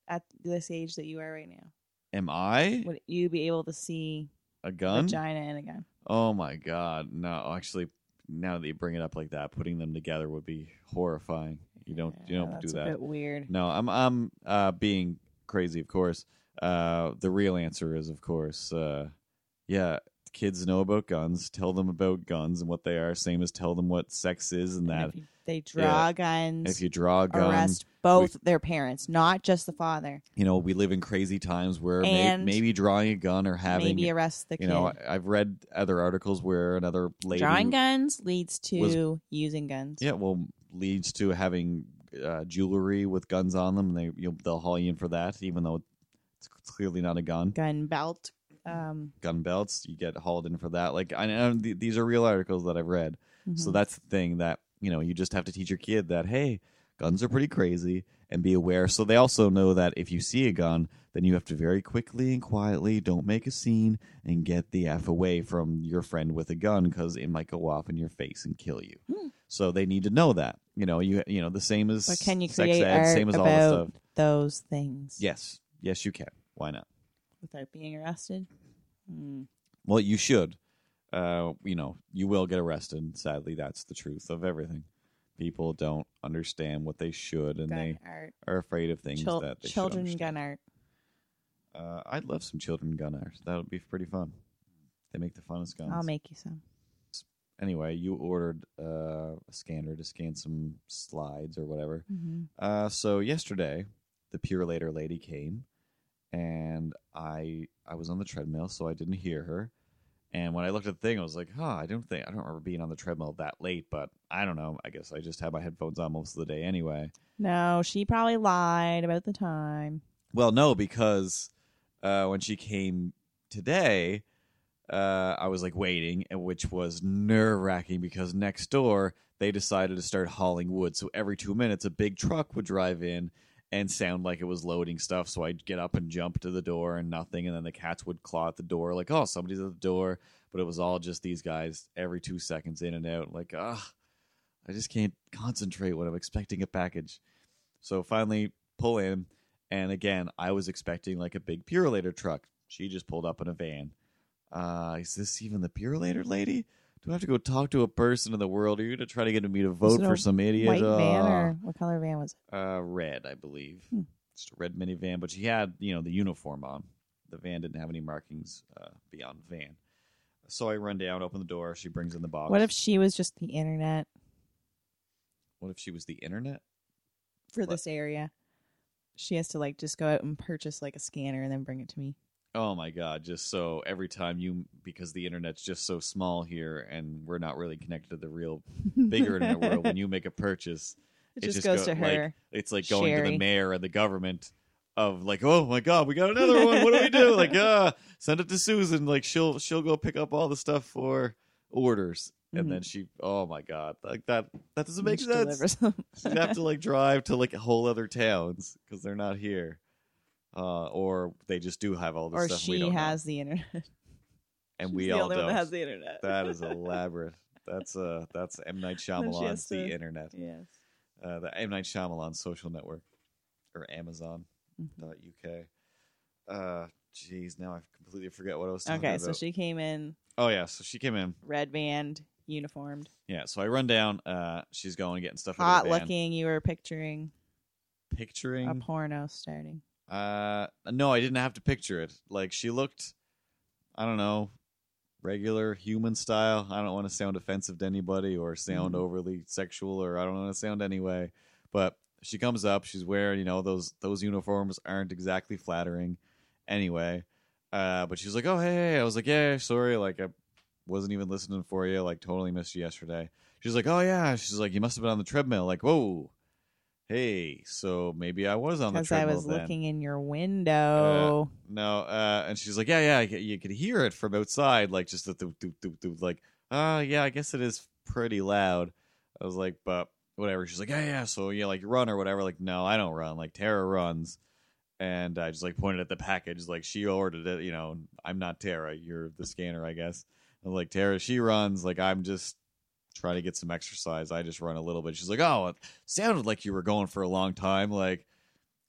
C: at this age that you are right now,
B: Am I
C: would you be able to see
B: a gun?
C: vagina and a gun?
B: Oh my god. No, actually, now that you bring it up like that, putting them together would be horrifying. You don't you don't do
C: a
B: that.
C: bit weird.
B: No, I'm I'm uh, being crazy, of course. Uh, the real answer is, of course, uh, yeah, kids know about guns, tell them about guns and what they are, same as tell them what sex is and
C: And
B: that
C: if you- they draw guns,
B: if you draw a gun,
C: arrest both their parents, not just the father.
B: you know, we live in crazy times where may, maybe drawing a gun or having,
C: Maybe arrest the
B: you
C: kid.
B: know, I- I've read other articles where another lady,
C: Drawing guns leads to
B: was-
C: using guns.
B: yeah, well, leads to having uh, jewelry with guns on them, and they you'll, they'll haul you in for that, even though it's clearly not a gun.
C: Gun belt. Um,
B: Gun belts, you get hauled in for that. Like, I know th- these are real articles that I've read. So
C: mhm.
B: that's the thing that you know you just have to teach your kid that hey, guns are pretty crazy and be aware. So they also know that if you see a gun, then you have to very quickly and quietly don't make a scene and get the f away from your friend with a gun because it might go off in your face and kill you.
C: Hmm.
B: So they need to know that. You know, you you know the same as
C: But can you
B: sex
C: create
B: ed, same as all stuff.
C: those things
B: Yes, yes, you can. Why not?
C: without being arrested? Hmm.
B: Well, you should. Uh, you know, you will get arrested. Sadly, that's the truth of everything. People don't understand what they should, and
C: Gun
B: they
C: art.
B: are afraid of things
C: Chil-
B: that they
C: children
B: understand.
C: gun art.
B: Uh, I'd love some children gun art. That would be pretty fun. They make the funnest guns.
C: I'll make you some.
B: Anyway, you ordered uh, a scanner to scan some slides or whatever.
C: hmm
B: Uh, so yesterday, the Purolator lady came, and I I was on the treadmill, so I didn't hear her. And when I looked at the thing, I was like, "Huh, I don't think I don't remember being on the treadmill that late." But I don't know. I guess I just had my headphones on most of the day anyway.
C: No, she probably lied about the time.
B: Well, no, because uh, when she came today, uh, I was like waiting, which was nerve wracking because next door they decided to start hauling wood. So every two minutes, a big truck would drive in and sound like it was loading stuff. So I'd get up and jump to the door and nothing, and then the cats would claw at the door, like, "Oh, somebody's at the door." But it was all just these guys every two seconds in and out. Like, ah, I just can't concentrate when I'm expecting a package. So finally, pull in. And again, I was expecting like a big Purolator truck. She just pulled up in a van. Uh, is this even the Purolator lady? Do I have to go talk to a person in the world? Are you going to try to get me to vote for some idiot?
C: White
B: Uh,
C: van or what color van was it?
B: uh, red, I believe.
C: Hmm.
B: Just a red minivan, but she had, you know, the uniform on. The van didn't have any markings uh, beyond van. So I run down, open the door. She brings in the box.
C: What if she was just the internet
B: What if she was the internet?
C: for
B: What?
C: this area? She has to like just go out and purchase like a scanner and then bring it to me.
B: Oh my god! Just so every time you, because the internet's just so small here, and we're not really connected to the real bigger internet world. When you make a purchase,
C: it
B: it
C: just,
B: just
C: goes
B: go-
C: to
B: like,
C: her.
B: it's like going to the mayor and the government of like, oh my god, we got another one. What do we do? Like, ah, send it to Susan. Like, she'll she'll go pick up all the stuff for orders, and
C: Mhm.
B: then she, oh my god, like that that doesn't make sense. She'd have to like drive to like whole other towns because they're not here, uh, or they just do have all this
C: or
B: stuff. we
C: she
B: don't know.
C: has the internet.
B: and
C: She's
B: we
C: the
B: all
C: only
B: don't.
C: one that has the internet.
B: that is elaborate. That's uh that's M Night Shyamalan's the
C: to-
B: internet.
C: yes.
B: Uh, the M Night Shyamalan social network or Amazon
C: Mhm.
B: UK. Uh, jeez, now I completely forget what I was talking
C: Okay,
B: about.
C: so she came in
B: oh yeah, so she came in.
C: red band, uniformed,
B: Yeah, so I run down. Uh, she's going getting stuff.
C: hot
B: of the van.
C: looking. You were picturing
B: Picturing.
C: a porno starting.
B: Uh, no, I didn't have to picture it. Like she looked, I don't know, regular human style. I don't want to sound offensive to anybody or sound
C: Mhm.
B: overly sexual or I don't want to sound anyway. But she comes up, she's wearing, you know, those those uniforms aren't exactly flattering, anyway. Uh, but she's like, "Oh hey, hey," I was like, "Yeah, sorry, like I wasn't even listening for you. Like totally missed you yesterday." She's like, "Oh yeah," she's like, "You must have been on the treadmill." Like, whoa. Hey, so maybe I was on the
C: Because I was
B: then.
C: looking in your window.
B: No, uh, and she's like, yeah, yeah, I c- you could hear it from outside, like just the doop, doop, doop, doop, like, uh, yeah, I guess it is pretty loud. I was like, but whatever. She's like, yeah, yeah, so yeah, like run or whatever. Like, no, I don't run. Like Tara runs, and I just like pointed at the package, like she ordered it. You know, I'm not Tara. You're the scanner, I guess. I'm like Tara, she runs. Like I'm just trying to get some exercise. I just run a little bit. She's like, oh, it sounded like you were going for a long time. Like,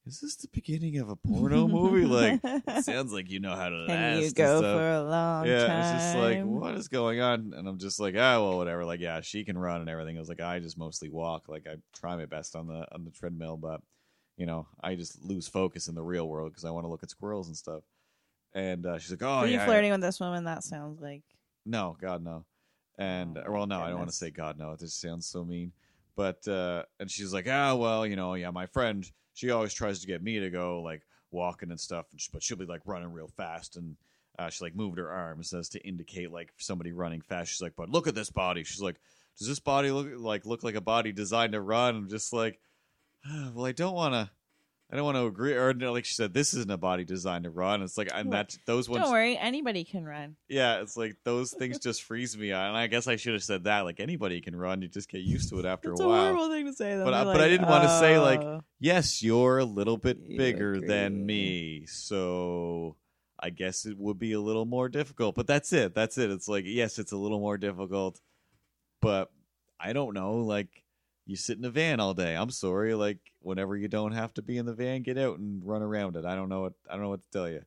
B: is this the beginning of a porno movie? Like. It sounds like you know how to last.
C: Can you
B: and
C: go
B: stuff.
C: for a long
B: yeah,
C: time?
B: it's just like, what is going on? And I'm just like, ah, well, whatever. Like, yeah, she can run and everything. I was like, I just mostly walk. Like, I try my best on the on the treadmill, but you know, I just lose focus in the real world because I want to look at squirrels and stuff. And uh, she's like, "Oh,
C: Are you
B: yeah,
C: flirting with this woman? That sounds like
B: No, God no. And
C: Oh,
B: well, no,
C: my
B: I don't want to say God no. It just sounds so mean. But uh, and she's like, ah, well, you know, yeah, my friend, she always tries to get me to go like walking and stuff, and she, but she'll be like running real fast, and uh, she like moved her arms as to indicate like somebody running fast. She's like, but look at this body. She's like, does this body look like look like a body designed to run? I'm just like, "Ah, well, I don't want to. I don't want to agree. Or no, like she said, this isn't a body designed to run. It's like, and that those ones
C: don't worry, anybody can run.
B: yeah, it's like those things just freeze me and I guess I should have said that. Like anybody can run, you just get used to it after
C: It's
B: a
C: a
B: while.
C: horrible thing to say.
B: But I- but I didn't wanna say, like, oh. Yes, you're a little bit
C: You
B: bigger
C: agree.
B: than me, so I guess it would be a little more difficult. But that's it. That's it. It's like yes, it's a little more difficult, but I don't know. Like you sit in a van all day. I'm sorry. Like whenever you don't have to be in the van, get out and run around it. I don't know what I don't know what to tell you.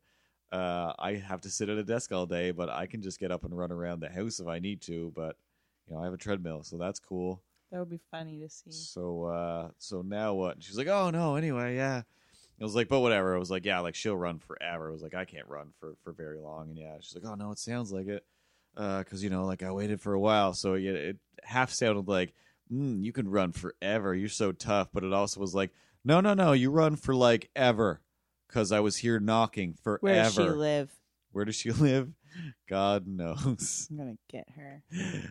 B: Uh, I have to sit at a desk all day, but I can just get up and run around the house if I need to. But you know, I have a treadmill, so that's cool.
C: that would be funny to see.
B: So uh so now what? And she's like, "Oh no, anyway, yeah." I was like, "But whatever." I was like, "Yeah, like she'll run forever." I was like, "I can't run for for very long." And yeah, she's like, "Oh no, it sounds like it." Uh cuz you know, like I waited for a while, so yeah, it half sounded like, mm, "You can run forever. You're so tough." But it also was like, "No, no, no, you run for like ever." Cuz I was here knocking forever.
C: Where does she live?
B: Where does she live? God knows.
C: I'm gonna get her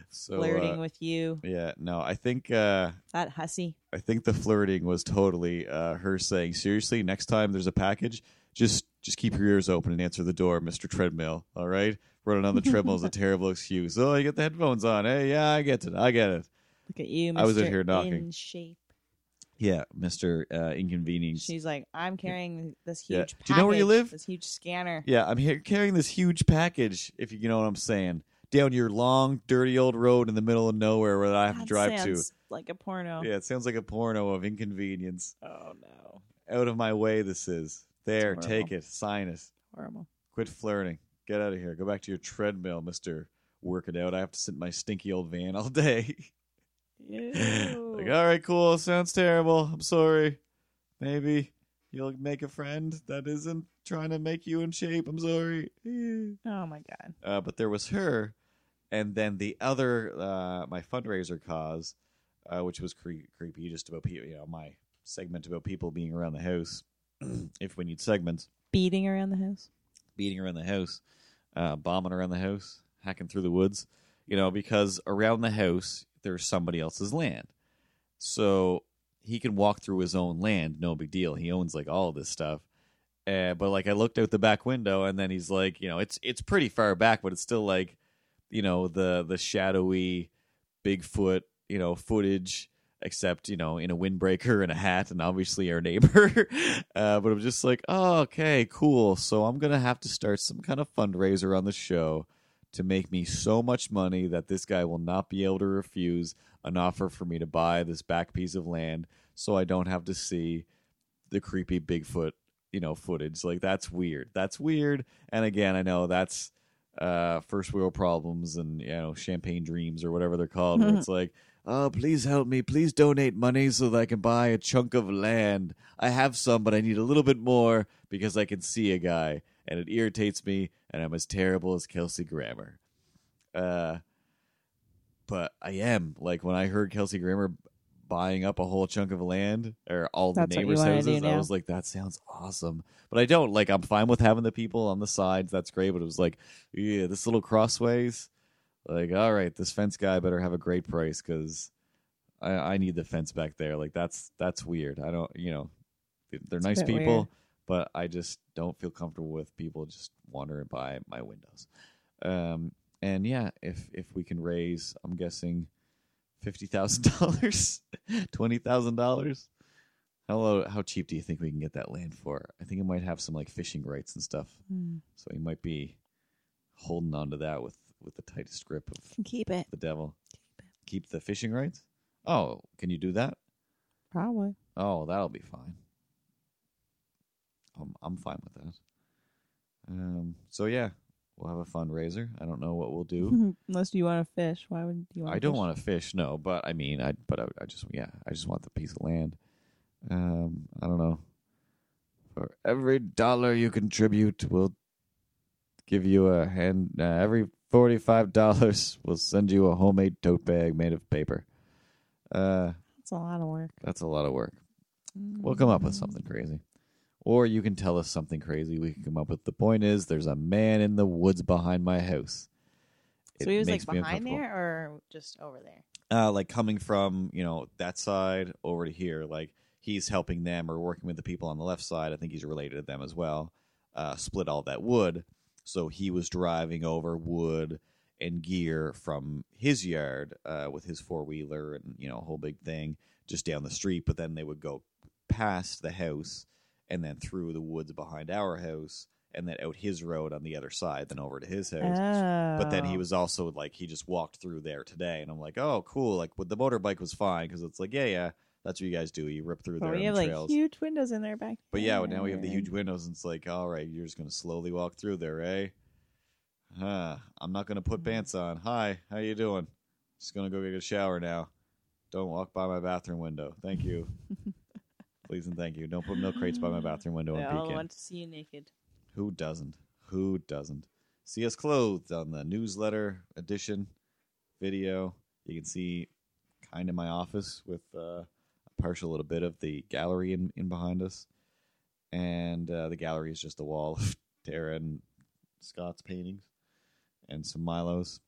B: so
C: flirting
B: uh,
C: with you.
B: yeah, no, I think uh
C: That hussy.
B: I think the flirting was totally uh, her saying, "Seriously, next time there's a package, just just keep your ears open and answer the door, Mister Treadmill. All right, running on the treadmill is a terrible excuse. Oh, you got the headphones on. Hey, yeah, I get it. I get it.
C: Look at you, Mr.
B: I was in here knocking.
C: In shape.
B: Yeah, Mister uh, Inconvenience.
C: She's like, I'm carrying this huge.
B: Yeah.
C: huge.
B: Do you know where you live?
C: This huge scanner.
B: yeah, I'm here carrying this huge package. If you know what I'm saying, down your long, dirty old road in the middle of nowhere where I have to drive to.
C: sounds Like a porno.
B: Yeah, it sounds like a porno of inconvenience.
C: Oh no.
B: Out of my way, this is. There, take it, sign it.
C: Horrible.
B: Quit flirting. Get out of here. Go back to your treadmill, Mister. Working out. I have to sit in my stinky old van all day. Like, all right, cool. Sounds terrible. I'm sorry. Maybe you'll make a friend that isn't trying to make you in shape. I'm sorry.
C: oh my god.
B: Uh, but there was her, and then the other, uh, my fundraiser cause, uh, which was cre- creepy, just about people. You know, my segment about people being around the house. if we need segments.
C: Beating around the house.
B: beating around the house, uh, bombing around the house, hacking through the woods, you know, because around the house there's somebody else's land. So he can walk through his own land, no big deal. He owns like all this stuff. Uh, but like I looked out the back window and then he's like, you know, it's it's pretty far back, but it's still like, you know, the the shadowy Bigfoot, you know, footage except you know in a windbreaker and a hat and obviously our neighbor uh, but i'm just like oh, okay cool so i'm gonna have to start some kind of fundraiser on the show to make me so much money that this guy will not be able to refuse an offer for me to buy this back piece of land so i don't have to see the creepy bigfoot you know footage. Like that's weird. That's weird. And again i know that's uh first world problems and you know champagne dreams or whatever they're called where it's like oh please help me. Please donate money so that i can buy a chunk of land. I have some but i need a little bit more because i can see a guy. And it irritates me and i'm as terrible as kelsey grammer uh but i am like when i heard kelsey grammer buying up a whole chunk of land or all the
C: That's you
B: neighbors' houses. I was like, that sounds awesome. But I don't like. I'm fine with having the people on the sides. That's great. But it was like, yeah, this little crossways. Like, all right, this fence guy better have a great price because I, I need the fence back there. Like, that's that's weird. I don't, you know, they're
C: It's
B: nice people,
C: weird.
B: But I just don't feel comfortable with people just wandering by my windows. Um, and yeah, if if we can raise, I'm guessing fifty thousand dollars, twenty thousand dollars. How how cheap do you think we can get that land for? I think it might have some like fishing rights and stuff,
C: Hmm.
B: so he might be holding on to that with with the tightest grip of
C: keep it.
B: the devil. Keep the fishing rights. Oh, can you do that?
C: Probably.
B: Oh, that'll be fine. I'm I'm fine with that. Um. So yeah, we'll have a fundraiser. I don't know what we'll do.
C: Unless you want to fish. Why would you want
B: I don't want to fish, no. But I mean, I but I, I just yeah, I just want the piece of land. Um, I don't know. For every dollar you contribute, we'll give you a hand uh, every forty five dollars. We'll send you a homemade tote bag made of paper. Uh,
C: That's a lot of work.
B: that's a lot of work. We'll come up with something crazy. Or you can tell us something crazy. We can come up with. The point is, there's a man in the woods behind my house.
C: So he was like behind there or just over there?
B: uh, like coming from you know that side over to here like he's helping them or working with the people on the left side i think he's related to them as well uh, split all that wood so he was driving over wood and gear from his yard uh, with his four-wheeler and you know a whole big thing just down the street but then they would go past the house and then through the woods behind our house and then out his road on the other side then over to his house.
C: Oh.
B: but then he was also like he just walked through there today and i'm like oh cool like with the motorbike was fine because it's like yeah yeah that's what you guys do you rip through
C: But
B: there
C: we have
B: the
C: like huge windows in there back.
B: but yeah now we have the huge windows and it's like all right you're just gonna slowly walk through there eh? Huh i'm not gonna put pants on. Hi how you doing? Just gonna go get a shower now. Don't walk by my bathroom window. Thank you please and thank you don't put milk crates by my bathroom window
C: They
B: and
C: all
B: peek in
C: want to see you naked.
B: who doesn't? Who doesn't? See us clothed on the newsletter edition video. You can see kind of my office with uh, a partial little bit of the gallery in, in behind us. And uh, the gallery is just a wall of Tara and Scott's paintings and some Milo's.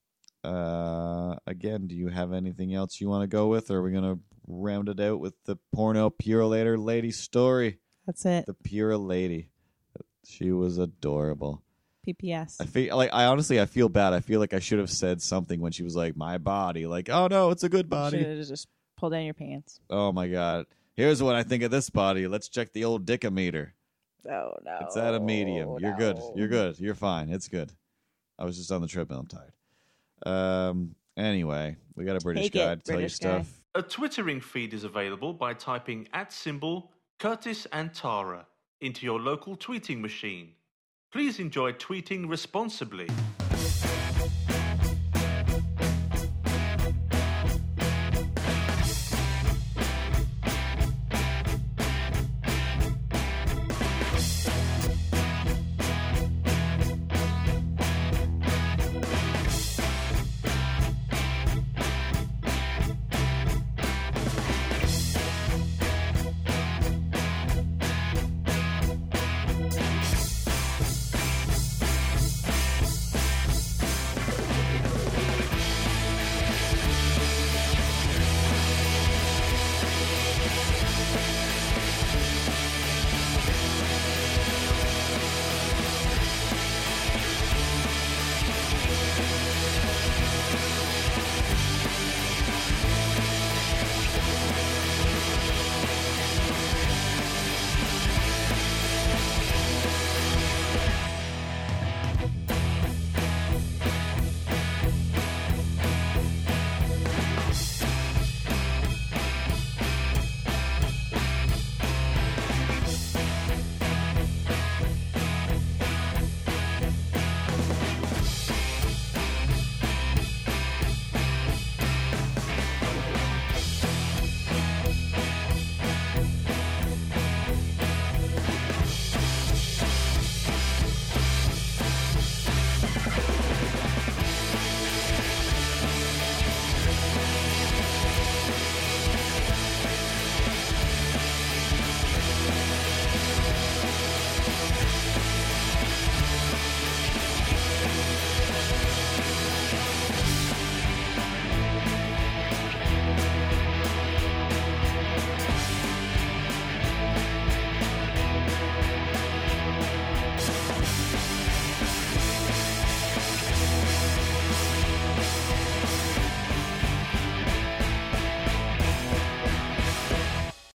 B: Uh, again, do you have anything else you want to go with? Or are we going to round it out with the porno Purolator lady story?
C: That's it.
B: The pure lady. She was adorable.
C: PPS.
B: I feel like I honestly I feel bad. I feel like I should have said something when she was like my body. Like, oh no, it's a good
C: Should
B: body.
C: have just pulled down your pants.
B: Oh my god. Here's what I think of this body. Let's check the old dickometer.
C: Oh no.
B: It's at a medium. You're good. You're good. You're fine. It's good. I was just on the treadmill. I'm tired. Um. Anyway, we got a British
C: Take it,
B: guy to tell you
C: guy.
B: stuff.
A: A Twittering feed is available by typing at symbol Curtis and Tara into your local tweeting machine. Please enjoy tweeting responsibly.